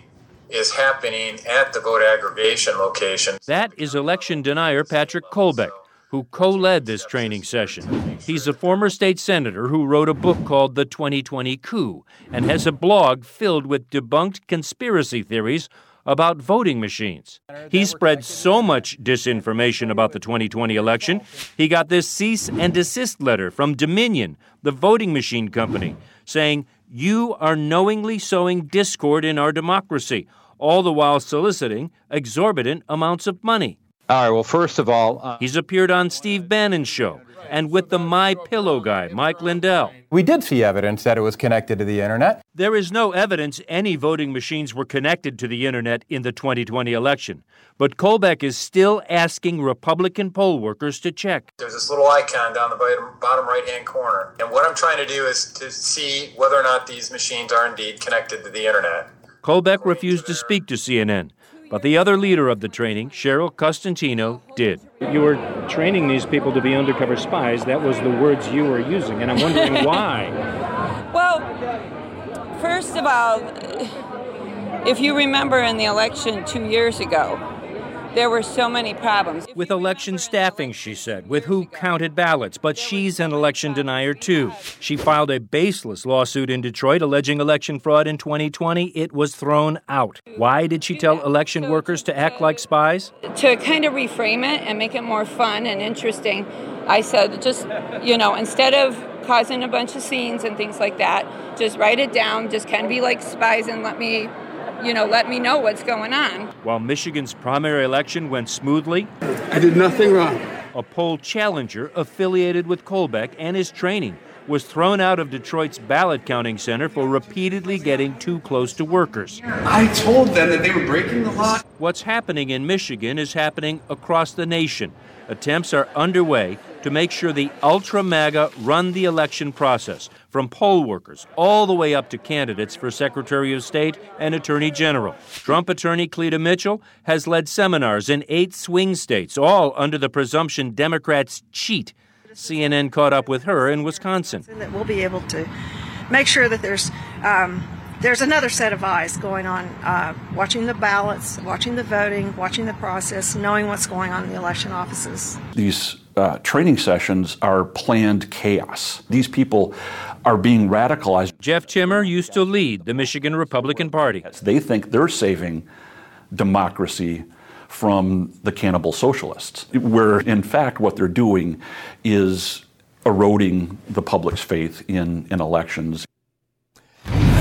is happening at the vote aggregation location. That is election denier Patrick Colbeck who co led this training session. He's a former state senator who wrote a book called The 2020 Coup and has a blog filled with debunked conspiracy theories about voting machines. He spread so much disinformation about the 2020 election, he got this cease and desist letter from Dominion, the voting machine company, saying, You are knowingly sowing discord in our democracy, all the while soliciting exorbitant amounts of money. All right. Well, first of all, uh, he's appeared on Steve Bannon's show and with the My Pillow guy, Mike Lindell. We did see evidence that it was connected to the internet. There is no evidence any voting machines were connected to the internet in the 2020 election, but Colbeck is still asking Republican poll workers to check. There's this little icon down the bottom right-hand corner, and what I'm trying to do is to see whether or not these machines are indeed connected to the internet. Colbeck refused to speak to CNN. But the other leader of the training, Cheryl Costantino, did. You were training these people to be undercover spies. That was the words you were using, and I'm wondering why. Well, first of all, if you remember in the election two years ago, there were so many problems. With election staffing, she said, with who counted ballots. But she's an election denier, too. She filed a baseless lawsuit in Detroit alleging election fraud in 2020. It was thrown out. Why did she tell election workers to act like spies? To kind of reframe it and make it more fun and interesting, I said, just, you know, instead of causing a bunch of scenes and things like that, just write it down, just kind of be like spies and let me you know, let me know what's going on. While Michigan's primary election went smoothly, I did nothing wrong. A poll challenger affiliated with Colbeck and his training was thrown out of Detroit's ballot counting center for repeatedly getting too close to workers. I told them that they were breaking the law. What's happening in Michigan is happening across the nation. Attempts are underway to make sure the ultra MAGA run the election process, from poll workers all the way up to candidates for Secretary of State and Attorney General. Trump attorney Cleta Mitchell has led seminars in eight swing states, all under the presumption Democrats cheat. CNN caught up with her in Wisconsin. That we'll be able to make sure that there's um, there's another set of eyes going on, uh, watching the ballots, watching the voting, watching the process, knowing what's going on in the election offices. These uh, training sessions are planned chaos. These people are being radicalized. Jeff Timmer used to lead the Michigan Republican Party. They think they're saving democracy from the cannibal socialists, where in fact what they're doing is eroding the public's faith in, in elections.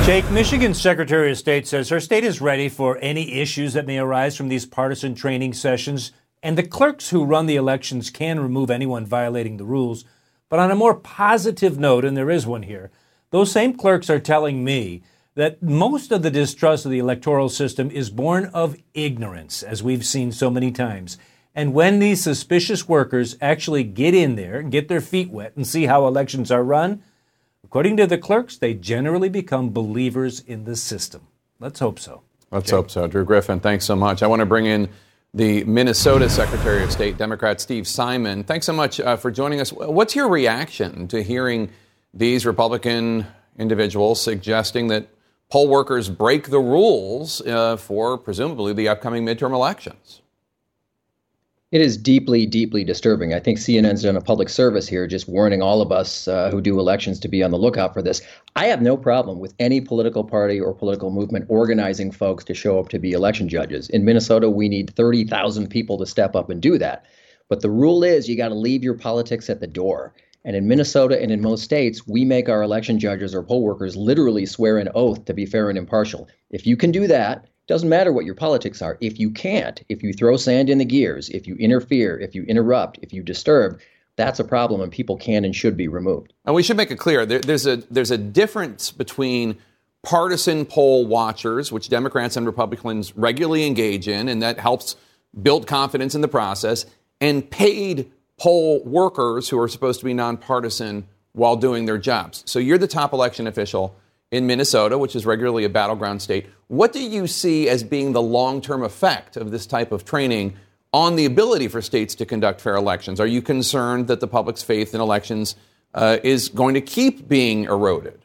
Jake, Michigan's Secretary of State says her state is ready for any issues that may arise from these partisan training sessions, and the clerks who run the elections can remove anyone violating the rules. But on a more positive note, and there is one here, those same clerks are telling me that most of the distrust of the electoral system is born of ignorance, as we've seen so many times. And when these suspicious workers actually get in there and get their feet wet and see how elections are run, According to the clerks, they generally become believers in the system. Let's hope so. Let's Jake. hope so. Drew Griffin, thanks so much. I want to bring in the Minnesota Secretary of State, Democrat Steve Simon. Thanks so much uh, for joining us. What's your reaction to hearing these Republican individuals suggesting that poll workers break the rules uh, for presumably the upcoming midterm elections? It is deeply, deeply disturbing. I think CNN's done a public service here, just warning all of us uh, who do elections to be on the lookout for this. I have no problem with any political party or political movement organizing folks to show up to be election judges. In Minnesota, we need 30,000 people to step up and do that. But the rule is you got to leave your politics at the door. And in Minnesota and in most states, we make our election judges or poll workers literally swear an oath to be fair and impartial. If you can do that, doesn't matter what your politics are. If you can't, if you throw sand in the gears, if you interfere, if you interrupt, if you disturb, that's a problem, and people can and should be removed. And we should make it clear there, there's a there's a difference between partisan poll watchers, which Democrats and Republicans regularly engage in, and that helps build confidence in the process, and paid poll workers who are supposed to be nonpartisan while doing their jobs. So you're the top election official in Minnesota, which is regularly a battleground state. What do you see as being the long term effect of this type of training on the ability for states to conduct fair elections? Are you concerned that the public's faith in elections uh, is going to keep being eroded?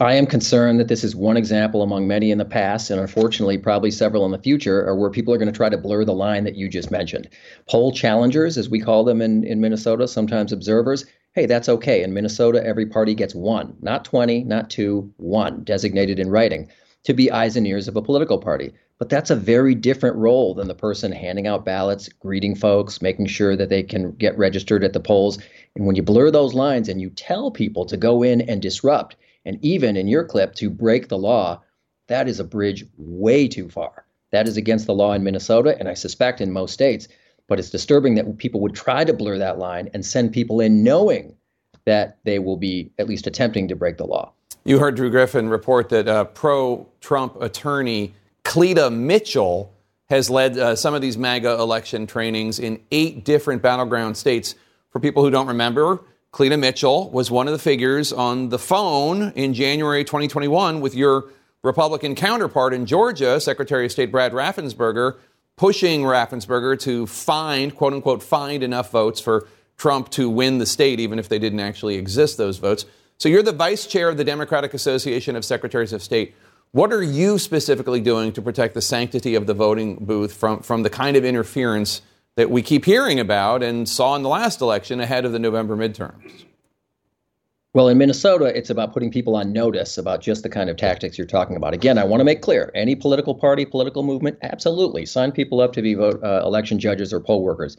I am concerned that this is one example among many in the past, and unfortunately, probably several in the future, where people are going to try to blur the line that you just mentioned. Poll challengers, as we call them in, in Minnesota, sometimes observers, hey, that's okay. In Minnesota, every party gets one, not 20, not two, one, designated in writing, to be eyes and ears of a political party. But that's a very different role than the person handing out ballots, greeting folks, making sure that they can get registered at the polls. And when you blur those lines and you tell people to go in and disrupt, and even in your clip to break the law, that is a bridge way too far. That is against the law in Minnesota, and I suspect in most states. But it's disturbing that people would try to blur that line and send people in knowing that they will be at least attempting to break the law. You heard Drew Griffin report that uh, pro Trump attorney Cleta Mitchell has led uh, some of these MAGA election trainings in eight different battleground states. For people who don't remember, Cleta Mitchell was one of the figures on the phone in January 2021 with your Republican counterpart in Georgia, Secretary of State Brad Raffensperger, pushing Raffensperger to find, quote unquote, find enough votes for Trump to win the state, even if they didn't actually exist, those votes. So you're the vice chair of the Democratic Association of Secretaries of State. What are you specifically doing to protect the sanctity of the voting booth from, from the kind of interference that we keep hearing about and saw in the last election ahead of the November midterms? Well, in Minnesota, it's about putting people on notice about just the kind of tactics you're talking about. Again, I want to make clear any political party, political movement, absolutely sign people up to be vote, uh, election judges or poll workers.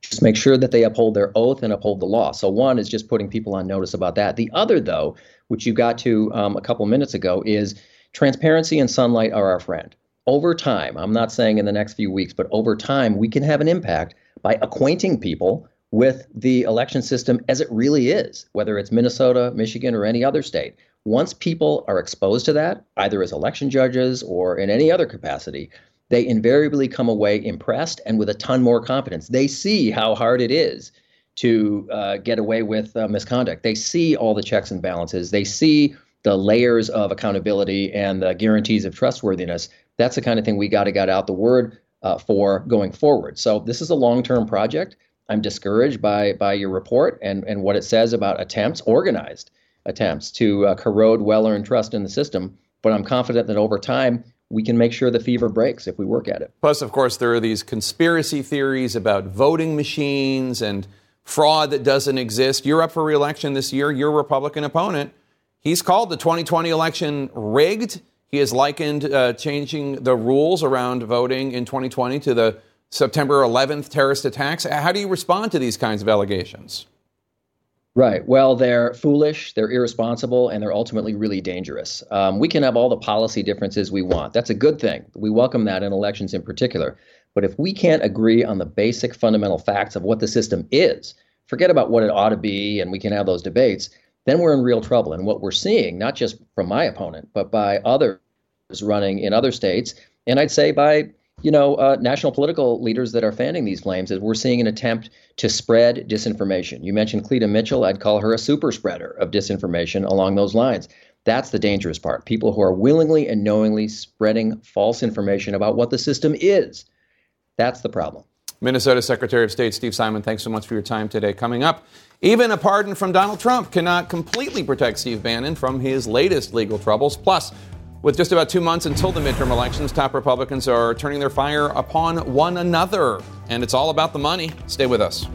Just make sure that they uphold their oath and uphold the law. So, one is just putting people on notice about that. The other, though, which you got to um, a couple minutes ago, is transparency and sunlight are our friend over time, I'm not saying in the next few weeks, but over time, we can have an impact by acquainting people with the election system as it really is, whether it's Minnesota, Michigan, or any other state. Once people are exposed to that, either as election judges or in any other capacity, they invariably come away impressed and with a ton more confidence. They see how hard it is to uh, get away with uh, misconduct. They see all the checks and balances. They see the layers of accountability and the guarantees of trustworthiness that's the kind of thing we got to get out the word uh, for going forward. So this is a long-term project. I'm discouraged by by your report and and what it says about attempts, organized attempts to uh, corrode well-earned trust in the system. But I'm confident that over time we can make sure the fever breaks if we work at it. Plus, of course, there are these conspiracy theories about voting machines and fraud that doesn't exist. You're up for reelection this year. Your Republican opponent, he's called the 2020 election rigged. He has likened uh, changing the rules around voting in 2020 to the September 11th terrorist attacks. How do you respond to these kinds of allegations? Right. Well, they're foolish, they're irresponsible, and they're ultimately really dangerous. Um, we can have all the policy differences we want. That's a good thing. We welcome that in elections in particular. But if we can't agree on the basic fundamental facts of what the system is, forget about what it ought to be, and we can have those debates, then we're in real trouble. And what we're seeing, not just from my opponent, but by others running in other states, and I'd say by you know uh, national political leaders that are fanning these flames, is we're seeing an attempt to spread disinformation. You mentioned Cleta Mitchell. I'd call her a super spreader of disinformation along those lines. That's the dangerous part. People who are willingly and knowingly spreading false information about what the system is. That's the problem. Minnesota Secretary of State Steve Simon, thanks so much for your time today. Coming up, even a pardon from Donald Trump cannot completely protect Steve Bannon from his latest legal troubles. Plus, with just about two months until the midterm elections, top Republicans are turning their fire upon one another. And it's all about the money. Stay with us.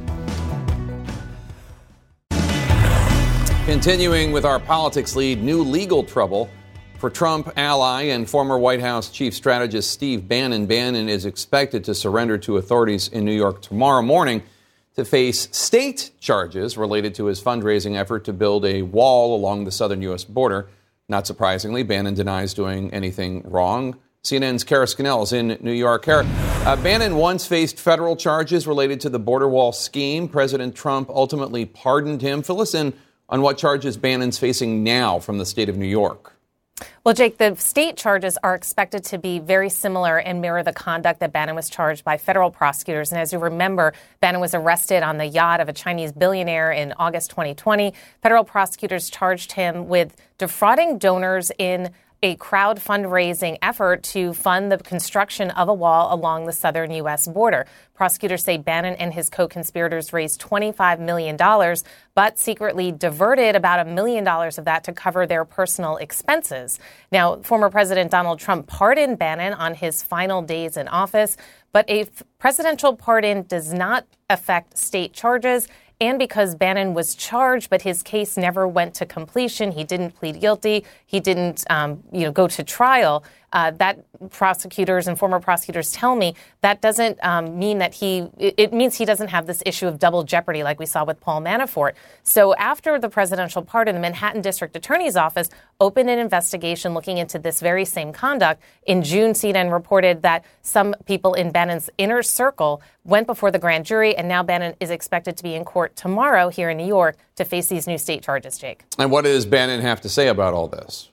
Continuing with our politics lead, new legal trouble for Trump ally and former White House chief strategist Steve Bannon. Bannon is expected to surrender to authorities in New York tomorrow morning. to face state charges related to his fundraising effort to build a wall along the southern U.S. border. Not surprisingly, Bannon denies doing anything wrong. CNN's Kara Scannell is in New York. Kara, uh, Bannon once faced federal charges related to the border wall scheme. President Trump ultimately pardoned him. Fill us in on what charges Bannon's facing now from the state of New York. Well, Jake, the state charges are expected to be very similar and mirror the conduct that Bannon was charged by federal prosecutors. And as you remember, Bannon was arrested on the yacht of a Chinese billionaire in August 2020. Federal prosecutors charged him with defrauding donors in a crowd fundraising effort to fund the construction of a wall along the southern U.S. border. Prosecutors say Bannon and his co conspirators raised $25 million, but secretly diverted about a million dollars of that to cover their personal expenses. Now, former President Donald Trump pardoned Bannon on his final days in office, but a presidential pardon does not affect state charges and because Bannon was charged, but his case never went to completion. He didn't plead guilty. He didn't, um, you know, go to trial uh, that prosecutors and former prosecutors tell me that doesn't um, mean that he, it, means he doesn't have this issue of double jeopardy like we saw with Paul Manafort. So after the presidential pardon, the Manhattan District Attorney's Office opened an investigation looking into this very same conduct. In June, CNN reported that some people in Bannon's inner circle went before the grand jury, and now Bannon is expected to be in court tomorrow here in New York to face these new state charges, Jake. And what does Bannon have to say about all this?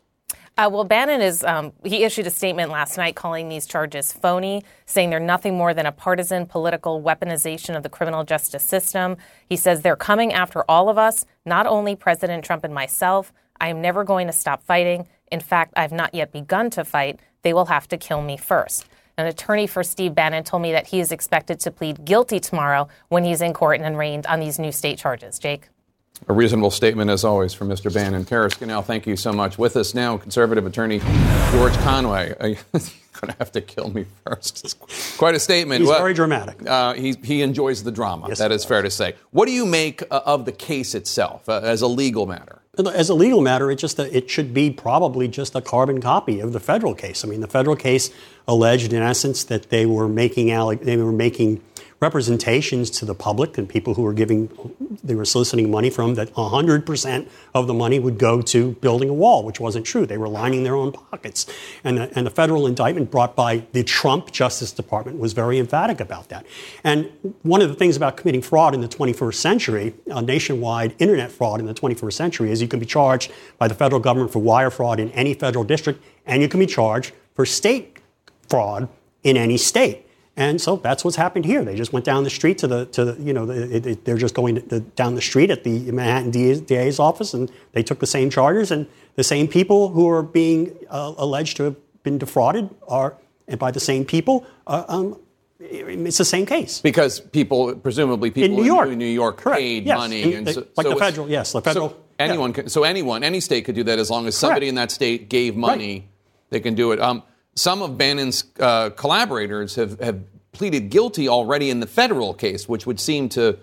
Uh, well, Bannon is, um, he issued a statement last night calling these charges phony, saying they're nothing more than a partisan political weaponization of the criminal justice system. He says they're coming after all of us, not only President Trump and myself. I am never going to stop fighting. In fact, I've not yet begun to fight. They will have to kill me first. An attorney for Steve Bannon told me that he is expected to plead guilty tomorrow when he's in court and arraigned on these new state charges. Jake? A reasonable statement, as always, from Mr. Bannon. Kara Scannell, thank you so much. With us now, conservative attorney George Conway. You're going to have to kill me first. It's quite a statement. He's well, very dramatic. Uh, he, he enjoys the drama. Yes, that is fair to say. What do you make uh, of the case itself uh, as a legal matter? As a legal matter, it just it should be probably just a carbon copy of the federal case. I mean, the federal case alleged, in essence, that they were making they were making representations to the public and people who were giving, they were soliciting money from that 100% of the money would go to building a wall, which wasn't true. They were lining their own pockets. And the, and the federal indictment brought by the Trump Justice Department was very emphatic about that. And one of the things about committing fraud in the 21st century, a nationwide internet fraud in the 21st century, is you can be charged by the federal government for wire fraud in any federal district, and you can be charged for state fraud in any state. And so that's what's happened here. They just went down the street to the, to the you know, the, it, they're just going to, the, down the street at the Manhattan DA's, office and they took the same charges. And the same people who are being uh, alleged to have been defrauded are, and by the same people, uh, um, it's the same case. Because people, presumably people in New York, in New York paid yes. money. And so, like so the federal, yes, the federal. So anyone, yeah. can, so anyone, any state could do that as long as somebody Correct. in that state gave money, right. they can do it. Um, some of Bannon's uh, collaborators have, have pleaded guilty already in the federal case, which would seem to,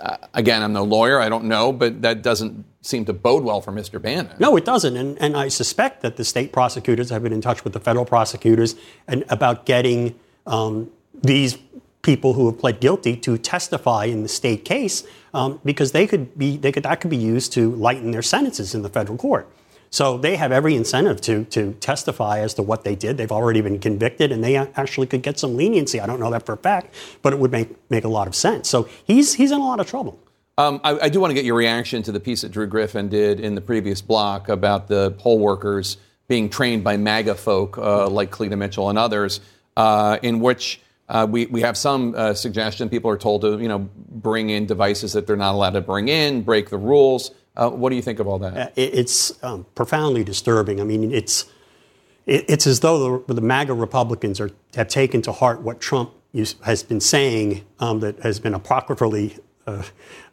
uh, again, I'm no lawyer, I don't know, but that doesn't seem to bode well for Mr. Bannon. No, it doesn't. And, and I suspect that the state prosecutors have been in touch with the federal prosecutors and about getting um, these people who have pled guilty to testify in the state case um, because they could be they could that could be used to lighten their sentences in the federal court. So they have every incentive to, to testify as to what they did. They've already been convicted and they actually could get some leniency. I don't know that for a fact, but it would make, make a lot of sense. So he's, he's in a lot of trouble. Um, I, I, do want to get your reaction to the piece that Drew Griffin did in the previous block about the poll workers being trained by MAGA folk uh, like Cleta Mitchell and others, uh, in which uh, we, we have some uh, suggestion people are told to you know bring in devices that they're not allowed to bring in, break the rules. Uh, what do you think of all that? Uh, it's um, profoundly disturbing. I mean, it's it's as though the, the MAGA Republicans are, have taken to heart what Trump has been saying um, that has been apocryphally uh,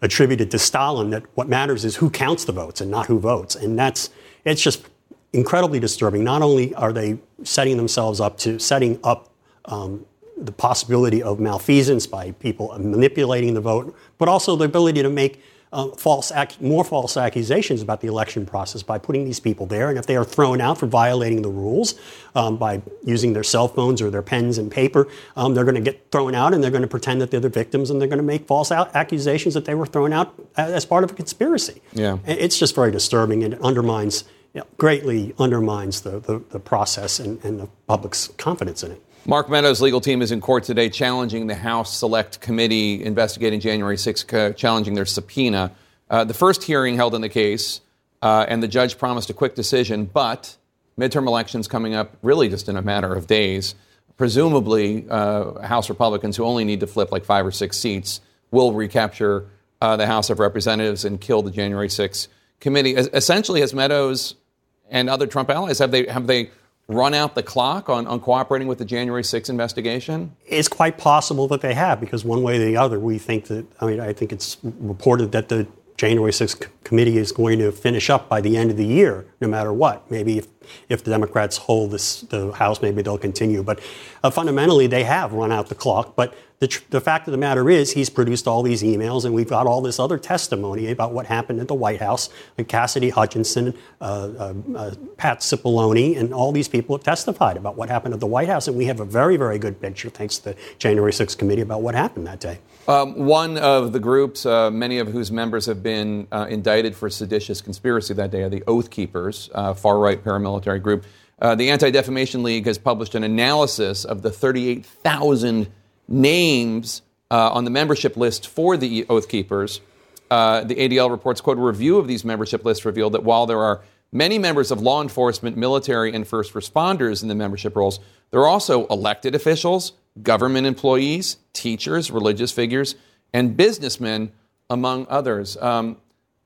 attributed to Stalin that what matters is who counts the votes and not who votes. And that's it's just incredibly disturbing. Not only are they setting themselves up to setting up um, the possibility of malfeasance by people manipulating the vote, but also the ability to make uh, false ac- more false accusations about the election process by putting these people there. And if they are thrown out for violating the rules um, by using their cell phones or their pens and paper, um, they're going to get thrown out and they're going to pretend that they're the victims and they're going to make false out- accusations that they were thrown out as part of a conspiracy. Yeah. It's just very disturbing and it undermines, you know, greatly undermines the, the, the process and, and the public's confidence in it. Mark Meadows' legal team is in court today challenging the House Select Committee investigating January 6th, uh, challenging their subpoena. Uh, the first hearing held in the case, uh, and the judge promised a quick decision, but midterm elections coming up really just in a matter of days. Presumably, uh, House Republicans who only need to flip like five or six seats will recapture uh, the House of Representatives and kill the January 6th committee. Essentially, as Meadows and other Trump allies, have they have they run out the clock on, on cooperating with the January 6th investigation? It's quite possible that they have, because one way or the other, we think that, I mean, I think it's reported that the January 6th committee is going to finish up by the end of the year, no matter what. Maybe if, if the Democrats hold this, the House, maybe they'll continue. But uh, fundamentally, they have run out the clock. But the, tr- the fact of the matter is, he's produced all these emails, and we've got all this other testimony about what happened at the White House. And Cassidy Hutchinson, uh, uh, uh, Pat Cipollone, and all these people have testified about what happened at the White House. And we have a very, very good picture, thanks to the January 6th committee, about what happened that day. Um, one of the groups, uh, many of whose members have been uh, indicted for seditious conspiracy that day, are the Oath Keepers, uh, far right paramilitary group. The Anti Defamation League has published an analysis of the 38,000 names uh, on the membership list for the Oath Keepers. Uh, the ADL reports, quote, a review of these membership lists revealed that while there are many members of law enforcement, military, and first responders in the membership rolls, there are also elected officials, government employees, teachers, religious figures, and businessmen, among others. Um,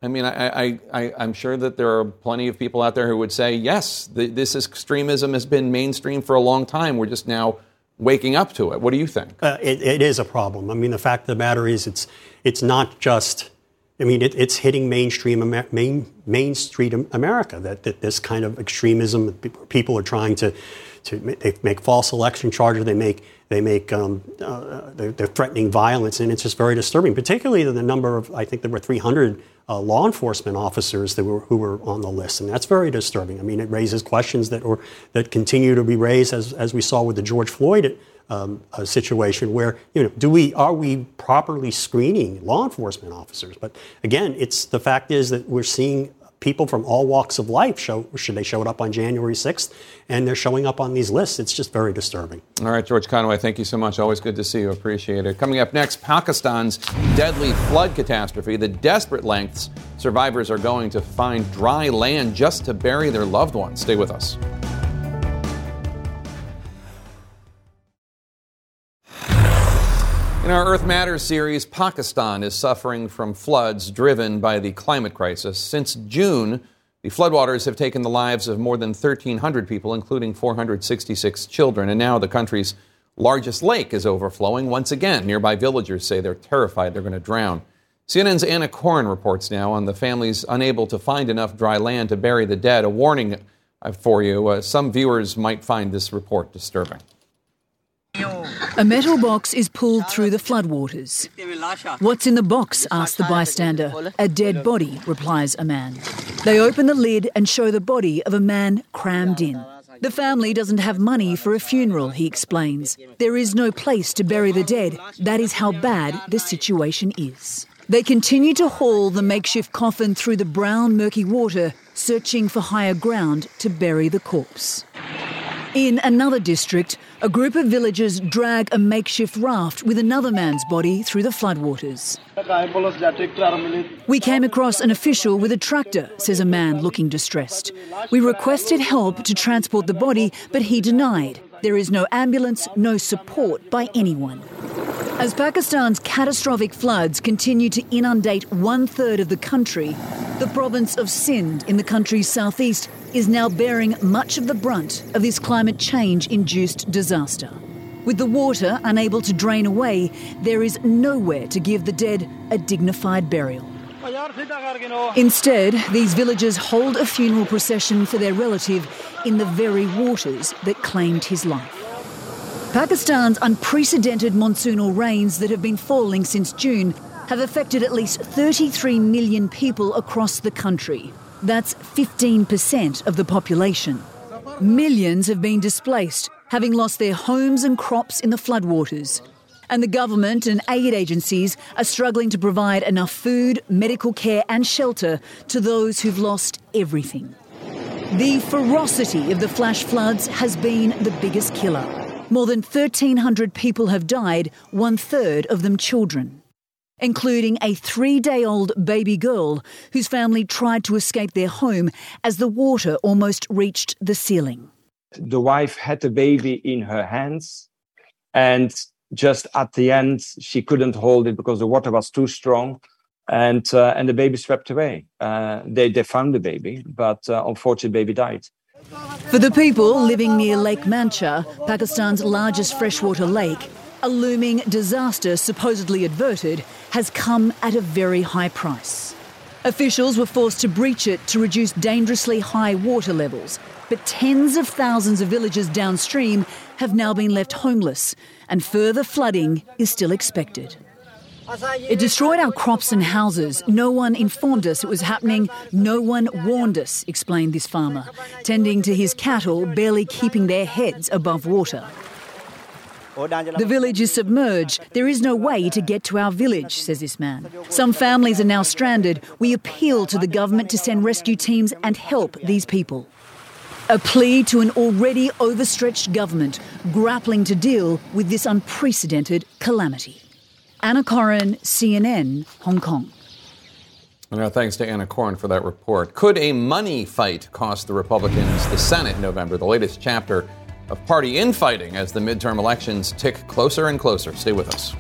I mean, I, am sure that there are plenty of people out there who would say, yes, this extremism has been mainstream for a long time. We're just now waking up to it. What do you think? Uh, it, it is a problem. I mean, the fact of the matter is, it's it's not just. I mean, it, it's hitting mainstream main Main Street America. That, that this kind of extremism, people are trying to to they make false election charges. They make they make um, uh, they're, they're, threatening violence, and it's just very disturbing. Particularly the number of I think there were 300 uh, law enforcement officers that were who were on the list, and that's very disturbing. I mean, it raises questions that or that continue to be raised as as we saw with the George Floyd. Um, situation where you know do we are we properly screening law enforcement officers but again it's the fact is that we're seeing people from all walks of life show should they showed up on January 6th and they're showing up on these lists. It's just very disturbing. All right, George Conway, thank you so much. Always good to see you. Appreciate it. Coming up next, Pakistan's deadly flood catastrophe, the desperate lengths survivors are going to find dry land just to bury their loved ones. Stay with us. In our Earth Matters series, Pakistan is suffering from floods driven by the climate crisis. Since June, the floodwaters have taken the lives of more than 1,300 people, including 466 children, and now the country's largest lake is overflowing once again. Nearby villagers say they're terrified they're going to drown. CNN's Anna Coren reports now on the families unable to find enough dry land to bury the dead. A warning for you uh, some viewers might find this report disturbing. A metal box is pulled through the floodwaters. What's in the box? asks the bystander. A dead body, replies a man. They open the lid and show the body of a man crammed in. The family doesn't have money for a funeral, he explains. There is no place to bury the dead. That is how bad the situation is. They continue to haul the makeshift coffin through the brown, murky water, searching for higher ground to bury the corpse. In another district, a group of villagers drag a makeshift raft with another man's body through the floodwaters. We came across an official with a tractor, says a man looking distressed. We requested help to transport the body, but he denied. There is no ambulance, no support by anyone. As Pakistan's catastrophic floods continue to inundate one third of the country, the province of Sindh in the country's southeast is now bearing much of the brunt of this climate change induced disaster. With the water unable to drain away, there is nowhere to give the dead a dignified burial. Instead, these villagers hold a funeral procession for their relative in the very waters that claimed his life. Pakistan's unprecedented monsoonal rains that have been falling since June have affected at least 33 million people across the country. That's 15% of the population. Millions have been displaced, having lost their homes and crops in the floodwaters. And the government and aid agencies are struggling to provide enough food, medical care, and shelter to those who've lost everything. The ferocity of the flash floods has been the biggest killer. More than 1,300 people have died, one third of them children, including a three day old baby girl whose family tried to escape their home as the water almost reached the ceiling. The wife had the baby in her hands, and just at the end, she couldn't hold it because the water was too strong. And, uh, and the baby swept away. Uh, they, they found the baby, but uh, unfortunately, baby died. For the people living near Lake Manchar, Pakistan's largest freshwater lake, a looming disaster supposedly averted has come at a very high price. Officials were forced to breach it to reduce dangerously high water levels, but tens of thousands of villages downstream have now been left homeless, and further flooding is still expected. It destroyed our crops and houses. No one informed us it was happening. No one warned us, explained this farmer, tending to his cattle, barely keeping their heads above water. The village is submerged. There is no way to get to our village, says this man. Some families are now stranded. We appeal to the government to send rescue teams and help these people. A plea to an already overstretched government grappling to deal with this unprecedented calamity. Anna Coren, CNN, Hong Kong. And our thanks to Anna Coren for that report. Could a money fight cost the Republicans the Senate in November? The latest chapter of party infighting as the midterm elections tick closer and closer. Stay with us.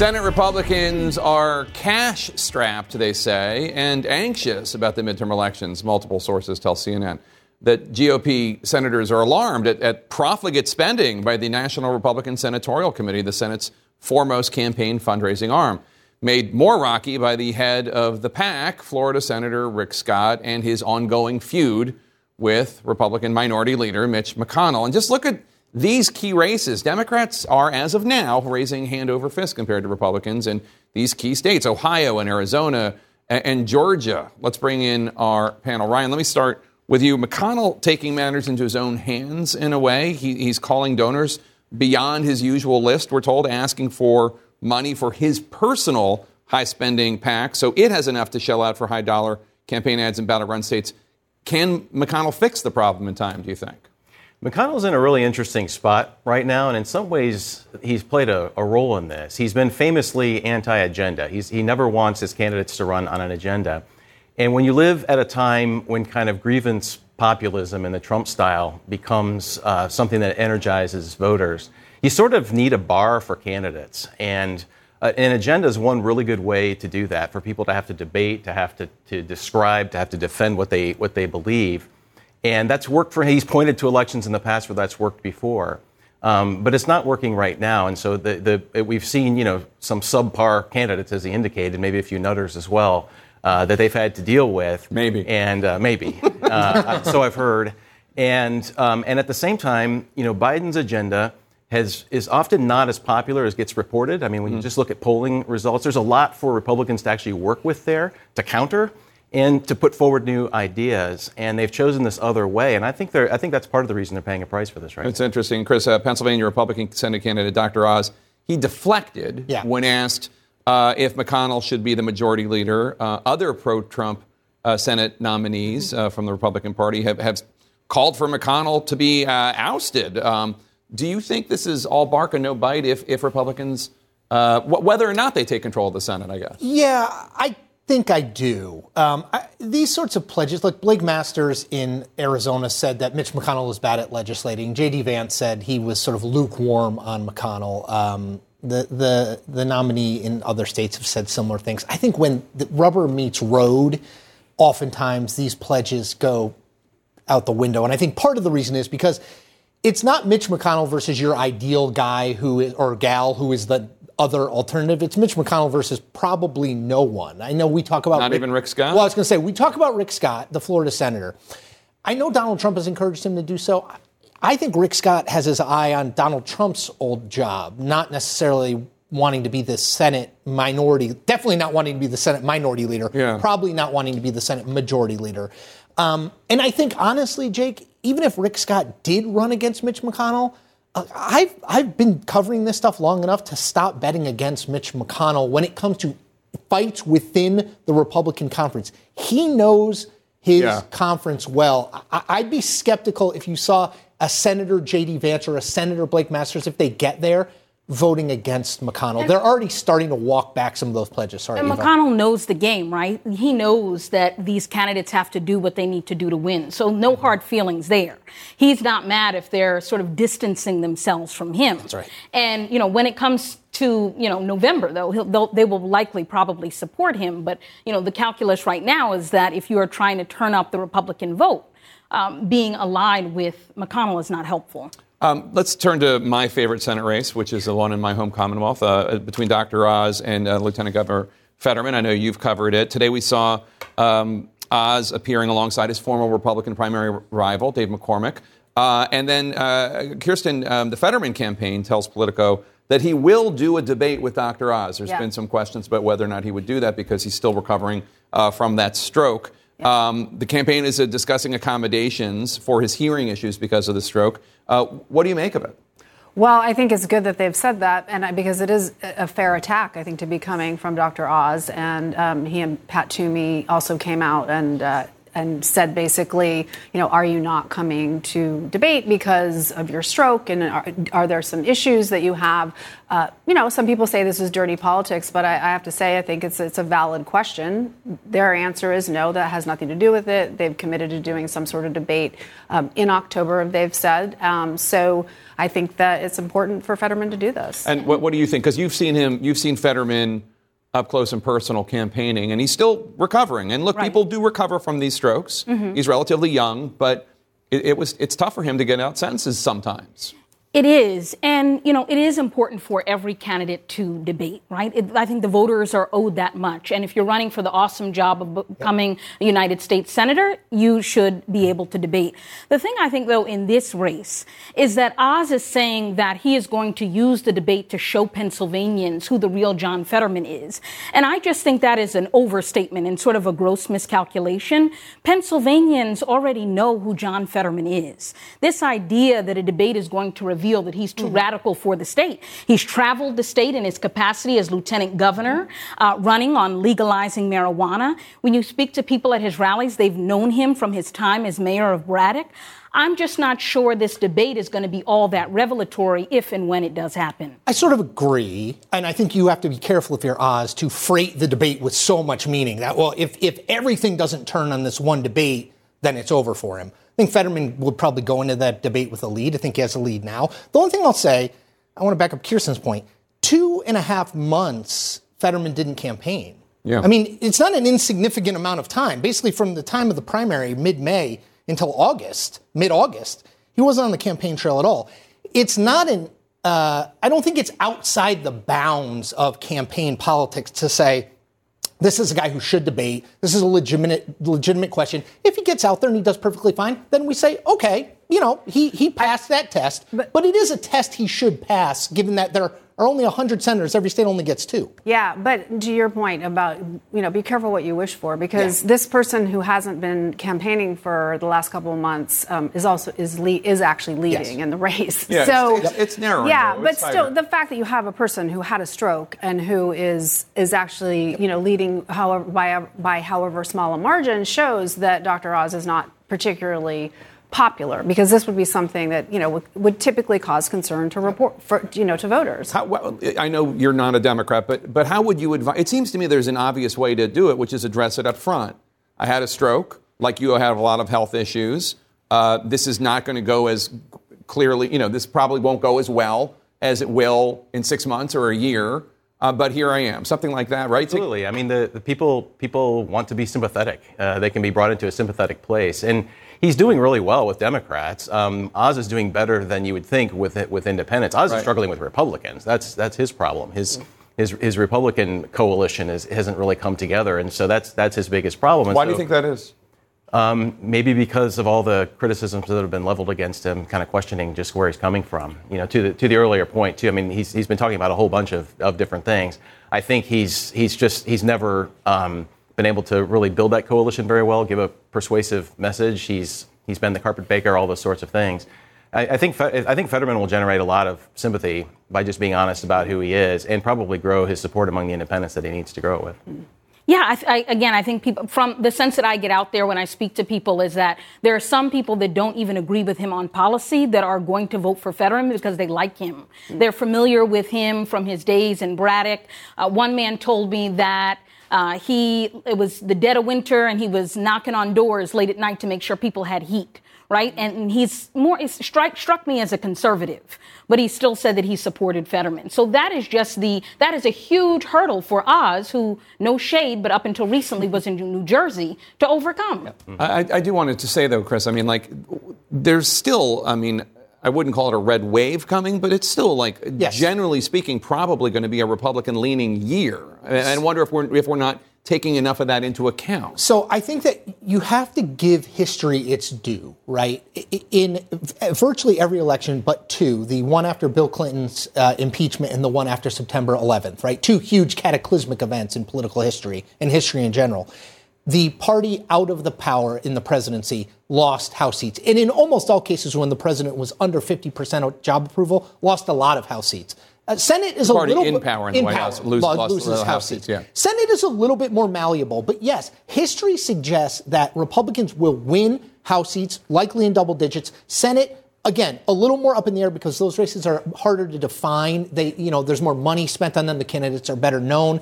Senate Republicans are cash strapped, they say, and anxious about the midterm elections, multiple sources tell CNN that GOP senators are alarmed at, at, profligate spending by the National Republican Senatorial Committee, the Senate's foremost campaign fundraising arm, made more rocky by the head of the PAC, Florida Senator Rick Scott, and his ongoing feud with Republican Minority Leader Mitch McConnell. And just look at these key races. Democrats are, as of now, raising hand over fist compared to Republicans in these key states Ohio and Arizona and, Georgia. Let's bring in our panel. Ryan, let me start with you. McConnell taking matters into his own hands in a way. He, he's calling donors beyond his usual list, we're told, asking for money for his personal high spending PAC. So it has enough to shell out for high dollar campaign ads in battleground states. Can McConnell fix the problem in time, do you think? McConnell's in a really interesting spot right now, and in some ways, he's played a, a role in this. He's been famously anti agenda. He never wants his candidates to run on an agenda. And when you live at a time when kind of grievance populism in the Trump style becomes uh, something that energizes voters, you sort of need a bar for candidates. And uh, an agenda is one really good way to do that for people to have to debate, to have to, to describe, to have to defend what they, what they believe. And that's worked for him. He's pointed to elections in the past where that's worked before. Um, but it's not working right now. And so the, the, we've seen, you know, some subpar candidates, as he indicated, maybe a few nutters as well, uh, that they've had to deal with. Maybe. And uh, maybe. Uh, so I've heard. And, um, and at the same time, you know, Biden's agenda has, is often not as popular as gets reported. I mean, when mm. you just look at polling results, there's a lot for Republicans to actually work with there to counter and to put forward new ideas. And they've chosen this other way. And I think, they're, I think that's part of the reason they're paying a price for this, right? It's interesting. Chris, uh, Pennsylvania Republican Senate candidate Dr. Oz, he deflected yeah. when asked uh, if McConnell should be the majority leader. Uh, other pro Trump uh, Senate nominees uh, from the Republican Party have, have called for McConnell to be uh, ousted. Um, do you think this is all bark and no bite if, if Republicans, uh, w- whether or not they take control of the Senate, I guess? Yeah, I think I do. Um, I, these sorts of pledges, like Blake Masters in Arizona said that Mitch McConnell was bad at legislating. J.D. Vance said he was sort of lukewarm on McConnell. Um, the, the, the nominee in other states have said similar things. I think when the rubber meets road, oftentimes these pledges go out the window. And I think part of the reason is because it's not Mitch McConnell versus your ideal guy who is, or gal who is the other alternative. It's Mitch McConnell versus probably no one. I know we talk about not Rick, even Rick Scott. Well, I was going to say we talk about Rick Scott, the Florida senator. I know Donald Trump has encouraged him to do so. I think Rick Scott has his eye on Donald Trump's old job, not necessarily wanting to be the Senate minority, definitely not wanting to be the Senate minority leader, Yeah. probably not wanting to be the Senate majority leader. Um, and I think, honestly, Jake, even if Rick Scott did run against Mitch McConnell, I've, I've been covering this stuff long enough to stop betting against Mitch McConnell when it comes to fights within the Republican conference. He knows his Yeah. conference well. I- I'd be skeptical if you saw a Senator J.D. Vance or a Senator Blake Masters, if they get there, voting against McConnell. They're already starting to walk back some of those pledges. Sorry, And Eva. McConnell knows the game, right? He knows that these candidates have to do what they need to do to win. So no hard feelings there. He's not mad if they're sort of distancing themselves from him. That's right. And you know, when it comes to you know November, though, they will likely probably support him. But you know, the calculus right now is that if you are trying to turn up the Republican vote, um, being allied with McConnell is not helpful. Um, let's turn to my favorite Senate race, which is the one in my home Commonwealth uh, between Dr. Oz and uh, Lieutenant Governor Fetterman. I know you've covered it. Today we saw um, Oz appearing alongside his former Republican primary rival, Dave McCormick. Uh, and then uh, Kirsten, um, the Fetterman campaign tells Politico that he will do a debate with Dr. Oz. There's Yeah. been some questions about whether or not he would do that because he's still recovering uh, from that stroke. Um, the campaign is uh, discussing accommodations for his hearing issues because of the stroke. Uh, what do you make of it? Well, I think it's good that they've said that, and I- because it is a a fair attack, I think, to be coming from Dr. Oz, and um, he and Pat Toomey also came out and uh, and said basically, you know, are you not coming to debate because of your stroke, and are, are there some issues that you have? Uh, you know, some people say this is dirty politics, but I, I have to say, I think it's it's a valid question. Their answer is no, that has nothing to do with it. They've committed to doing some sort of debate um, in October, they've said. Um, so I think that it's important for Fetterman to do this. And what, what do you think? Because you've seen him, you've seen Fetterman up close and personal campaigning, and he's still recovering. And look, people do recover from these strokes. Mhm. He's relatively young, but it, it was it's tough for him to get out sentences sometimes. It is. And, you know, it is important for every candidate to debate, right? It, I think the voters are owed that much. And if you're running for the awesome job of becoming a United States Senator, you should be able to debate. The thing I think, though, in this race is that Oz is saying that he is going to use the debate to show Pennsylvanians who the real John Fetterman is. And I just think that is an overstatement and sort of a gross miscalculation. Pennsylvanians already know who John Fetterman is. This idea that a debate is going to reveal that he's too radical for the state. He's traveled the state in his capacity as lieutenant governor, uh, running on legalizing marijuana. When you speak to people at his rallies, they've known him from his time as mayor of Braddock. I'm just not sure this debate is going to be all that revelatory if and when it does happen. I sort of agree, and I think you have to be careful if you're Oz to freight the debate with so much meaning that well, if if everything doesn't turn on this one debate, then it's over for him. I think Fetterman would probably go into that debate with a lead. I think he has a lead now. The only thing I'll say, I want to back up Kirsten's point. Two and a half months, Fetterman didn't campaign. Yeah. I mean, it's not an insignificant amount of time. Basically, from the time of the primary, mid-May, until August, mid-August, he wasn't on the campaign trail at all. It's not an. Uh, I don't think it's outside the bounds of campaign politics to say this is a guy who should debate. This is a legitimate legitimate question. If he gets out there and he does perfectly fine, then we say, okay, you know, he he passed that test. But, it is a test he should pass, given that there are only 100 senators. Every state only gets two. Yeah, but to your point about, you know, be careful what you wish for because this person who hasn't been campaigning for the last couple of months um, is also is le- is actually leading Yes. in the race. Yeah, so it's- it's- it's narrowing, Yeah, though. but It's still, tighter. the fact that you have a person who had a stroke and who is is actually, you know, leading however by by however small a margin shows that Dr. Oz is not particularly popular because this would be something that you know would, would typically cause concern to report for you know to voters. How, well, I know you're not a Democrat, but but how would you advise? It seems to me there's an obvious way to do it, which is address it up front. I had a stroke, like you have a lot of health issues. Uh, this is not going to go as clearly. You know, this probably won't go as well as it will in six months or a year. Uh, but here I am, something like that, right? Absolutely. I mean, the, the people people want to be sympathetic. Uh, they can be brought into a sympathetic place, and he's doing really well with Democrats. Um, Oz is doing better than you would think with with independents. Oz Right. is struggling with Republicans. That's that's his problem. His his, his Republican coalition is, hasn't really come together, and so that's that's his biggest problem. And Why do you think that is? Um, maybe because of all the criticisms that have been leveled against him, kind of questioning just where he's coming from. You know, to the to the earlier point too. I mean, he's he's been talking about a whole bunch of, of different things. I think he's he's just he's never um, been able to really build that coalition very well, give a persuasive message. He's he's been the carpetbagger, all those sorts of things. I, I think I think Fetterman will generate a lot of sympathy by just being honest about who he is, and probably grow his support among the independents that he needs to grow it with. Yeah, I, I, again, I think people from the sense that I get out there when I speak to people is that there are some people that don't even agree with him on policy that are going to vote for Fetterman because they like him. Mm-hmm. They're familiar with him from his days in Braddock. Uh, one man told me that. Uh, he it was the dead of winter and he was knocking on doors late at night to make sure people had heat right? And he's more, it struck, struck me as a conservative, but he still said that he supported Fetterman. So that is just the, that is a huge hurdle for Oz, who, no shade, but up until recently was in New Jersey, to overcome. I, I do wanted to say, though, Chris, I mean, like, there's still, I mean, I wouldn't call it a red wave coming, but it's still like, yes. generally speaking, probably going to be a Republican leaning year. And I wonder if we're, if we're not taking enough of that into account. So I think that you have to give history its due, right? In virtually every election but two, the one after Bill Clinton's uh, impeachment and the one after September 11th, right? Two huge cataclysmic events in political history and history in general. The party out of the power in the presidency lost House seats. And in almost all cases, when the president was under 50% job approval, lost a lot of House seats. Uh, Senate is a little in power in, in the White power, House lose, lost, loses House seats. Yeah. Senate is a little bit more malleable, but yes, history suggests that Republicans will win House seats, likely in double digits. Senate again a little more up in the air because those races are harder to define they you know there's more money spent on them the candidates are better known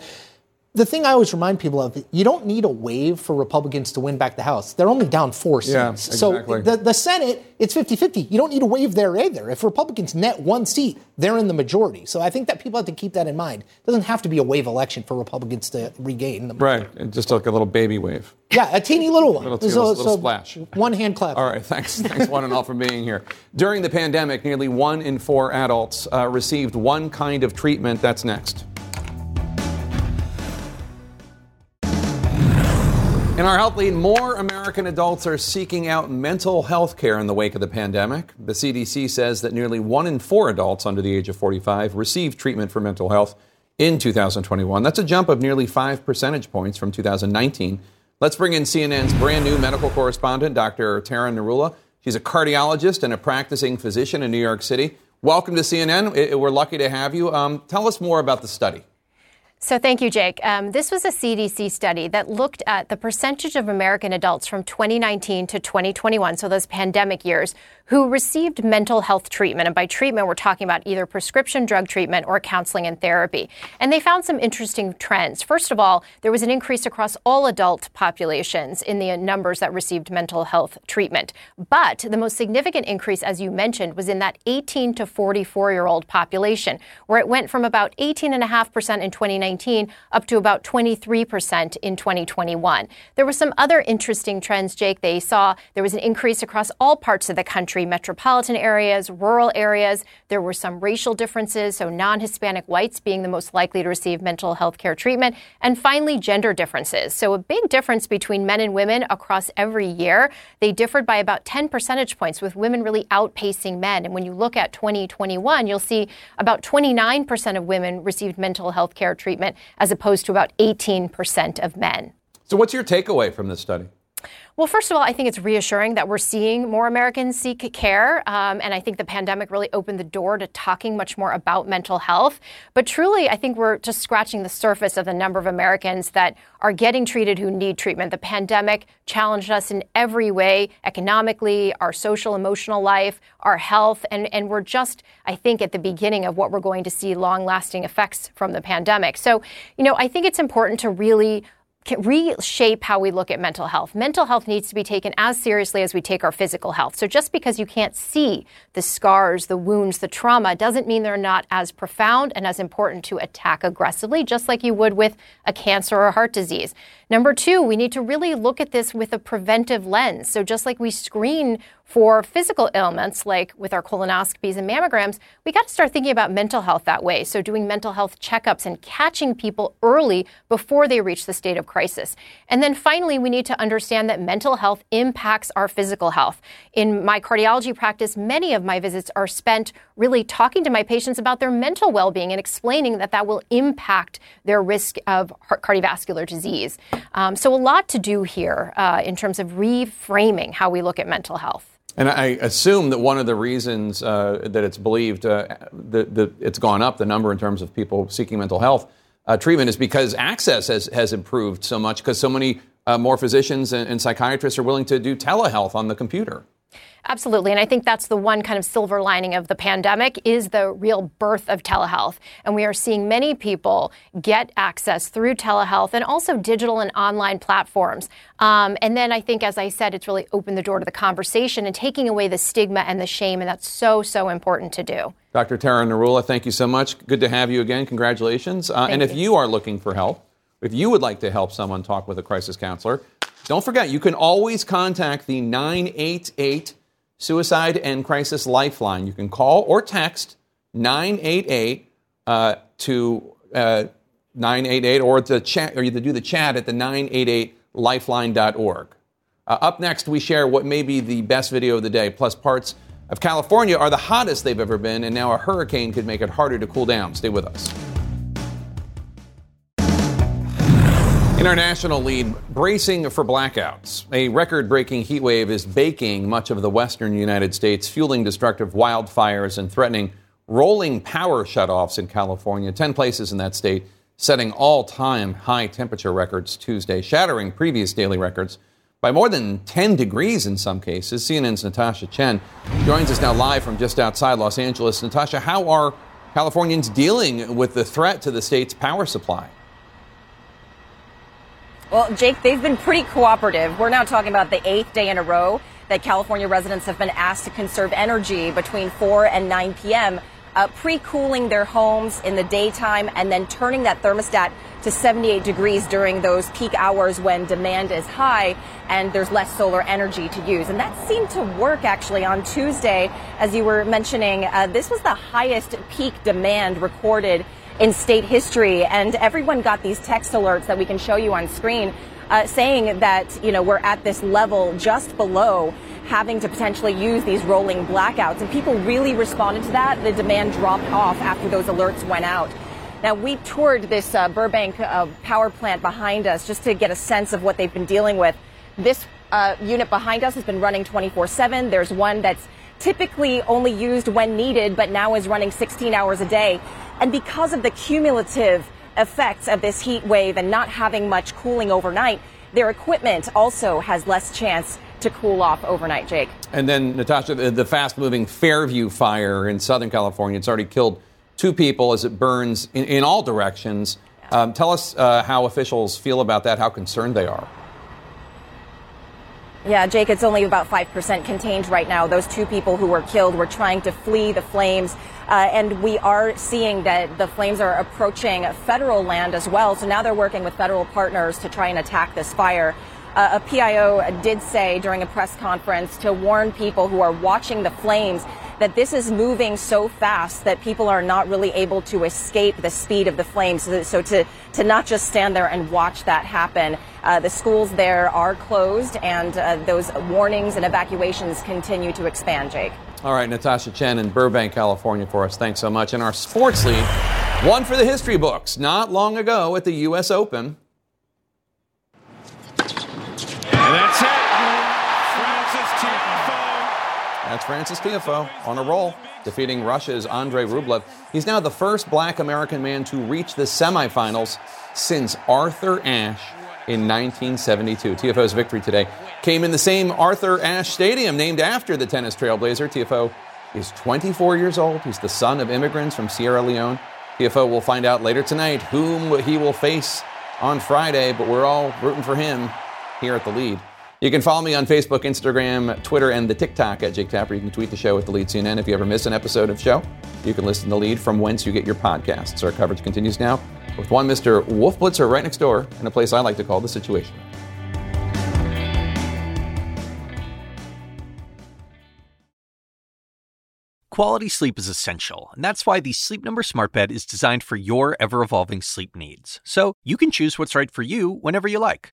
the thing I always remind people of, you don't need a wave for Republicans to win back the House. They're only down four seats. Yeah, exactly. So the, the Senate, it's 50 50. You don't need a wave there either. If Republicans net one seat, they're in the majority. So I think that people have to keep that in mind. It doesn't have to be a wave election for Republicans to regain the majority. Right, just like a little baby wave. Yeah, a teeny little one. little, so, little so splash. One hand clap. All right, thanks. Thanks one and all for being here. During the pandemic, nearly one in four adults uh, received one kind of treatment. That's next. In our health lead, more American adults are seeking out mental health care in the wake of the pandemic. The CDC says that nearly one in four adults under the age of 45 received treatment for mental health in 2021. That's a jump of nearly five percentage points from 2019. Let's bring in CNN's brand new medical correspondent, Dr. Tara Narula. She's a cardiologist and a practicing physician in New York City. Welcome to CNN. We're lucky to have you. Um, tell us more about the study. So, thank you, Jake. Um, this was a CDC study that looked at the percentage of American adults from 2019 to 2021, so those pandemic years, who received mental health treatment. And by treatment, we're talking about either prescription drug treatment or counseling and therapy. And they found some interesting trends. First of all, there was an increase across all adult populations in the uh, numbers that received mental health treatment. But the most significant increase, as you mentioned, was in that 18 to 44 year old population, where it went from about 18.5% in 2019 up to about 23% in 2021. There were some other interesting trends, Jake. They saw there was an increase across all parts of the country country, metropolitan areas, rural areas. There were some racial differences, so non Hispanic whites being the most likely to receive mental health care treatment. And finally, gender differences. So a big difference between men and women across every year. They differed by about 10 percentage points, with women really outpacing men. And when you look at 2021, you'll see about 29% of women received mental health care treatment as opposed to about 18% of men. So, what's your takeaway from this study? Well, first of all, I think it's reassuring that we're seeing more Americans seek care. Um, and I think the pandemic really opened the door to talking much more about mental health. But truly, I think we're just scratching the surface of the number of Americans that are getting treated who need treatment. The pandemic challenged us in every way economically, our social, emotional life, our health. And, and we're just, I think, at the beginning of what we're going to see long lasting effects from the pandemic. So, you know, I think it's important to really reshape how we look at mental health. Mental health needs to be taken as seriously as we take our physical health. So just because you can't see the scars, the wounds, the trauma doesn't mean they're not as profound and as important to attack aggressively, just like you would with a cancer or heart disease. Number two, we need to really look at this with a preventive lens. So just like we screen for physical ailments like with our colonoscopies and mammograms, we got to start thinking about mental health that way. So, doing mental health checkups and catching people early before they reach the state of crisis. And then finally, we need to understand that mental health impacts our physical health. In my cardiology practice, many of my visits are spent really talking to my patients about their mental well being and explaining that that will impact their risk of cardiovascular disease. Um, so, a lot to do here uh, in terms of reframing how we look at mental health. And I assume that one of the reasons uh, that it's believed uh, that, that, it's gone up, the number in terms of people seeking mental health uh, treatment, is because access has, has improved so much because so many uh, more physicians and, and psychiatrists are willing to do telehealth on the computer. Absolutely. And I think that's the one kind of silver lining of the pandemic is the real birth of telehealth. And we are seeing many people get access through telehealth and also digital and online platforms. Um, and then I think, as I said, it's really opened the door to the conversation and taking away the stigma and the shame. And that's so, so important to do. Dr. Tara Narula, thank you so much. Good to have you again. Congratulations. Uh, and if you are looking for help, if you would like to help someone talk with a crisis counselor, don't forget you can always contact the 988 Suicide and Crisis Lifeline. You can call or text 988 uh, to uh, 988 or chat or you do the chat at the 988lifeline.org. Uh, up next, we share what may be the best video of the day, plus parts of California are the hottest they've ever been, and now a hurricane could make it harder to cool down. Stay with us. In our national lead, bracing for blackouts. A record breaking heat wave is baking much of the western United States, fueling destructive wildfires and threatening rolling power shutoffs in California. Ten places in that state setting all time high temperature records Tuesday, shattering previous daily records by more than 10 degrees in some cases. CNN's Natasha Chen joins us now live from just outside Los Angeles. Natasha, how are Californians dealing with the threat to the state's power supply? Well, Jake, they've been pretty cooperative. We're now talking about the eighth day in a row that California residents have been asked to conserve energy between 4 and 9 p.m., uh, pre cooling their homes in the daytime and then turning that thermostat to 78 degrees during those peak hours when demand is high and there's less solar energy to use. And that seemed to work actually on Tuesday. As you were mentioning, uh, this was the highest peak demand recorded in state history. And everyone got these text alerts that we can show you on screen uh, saying that, you know, we're at this level just below having to potentially use these rolling blackouts. And people really responded to that. The demand dropped off after those alerts went out. Now, we toured this uh, Burbank uh, power plant behind us just to get a sense of what they've been dealing with. This uh, unit behind us has been running 24 7. There's one that's typically only used when needed, but now is running 16 hours a day. And because of the cumulative effects of this heat wave and not having much cooling overnight, their equipment also has less chance to cool off overnight, Jake. And then, Natasha, the, the fast moving Fairview fire in Southern California, it's already killed two people as it burns in, in all directions. Um, tell us uh, how officials feel about that, how concerned they are. Yeah, Jake, it's only about 5% contained right now. Those two people who were killed were trying to flee the flames. Uh, and we are seeing that the flames are approaching federal land as well. So now they're working with federal partners to try and attack this fire. Uh, a PIO did say during a press conference to warn people who are watching the flames that this is moving so fast that people are not really able to escape the speed of the flames. So, to, to not just stand there and watch that happen. Uh, the schools there are closed, and uh, those warnings and evacuations continue to expand, Jake. All right, Natasha Chen in Burbank, California for us. Thanks so much. And our sports lead, one for the history books. Not long ago at the U.S. Open. That's Frances Tiafoe on a roll, defeating Russia's Andrei Rublev. He's now the first black American man to reach the semifinals since Arthur Ashe in 1972. Tiafoe's victory today came in the same Arthur Ashe Stadium named after the tennis trailblazer. Tiafoe is 24 years old. He's the son of immigrants from Sierra Leone. Tiafoe will find out later tonight whom he will face on Friday, but we're all rooting for him here at the lead. You can follow me on Facebook, Instagram, Twitter, and the TikTok at Jake Tapper. You can tweet the show at the lead CNN. If you ever miss an episode of show, you can listen to the lead from whence you get your podcasts. Our coverage continues now with one Mr. Wolf Blitzer right next door in a place I like to call the Situation Quality sleep is essential, and that's why the Sleep Number Smart Bed is designed for your ever evolving sleep needs. So you can choose what's right for you whenever you like.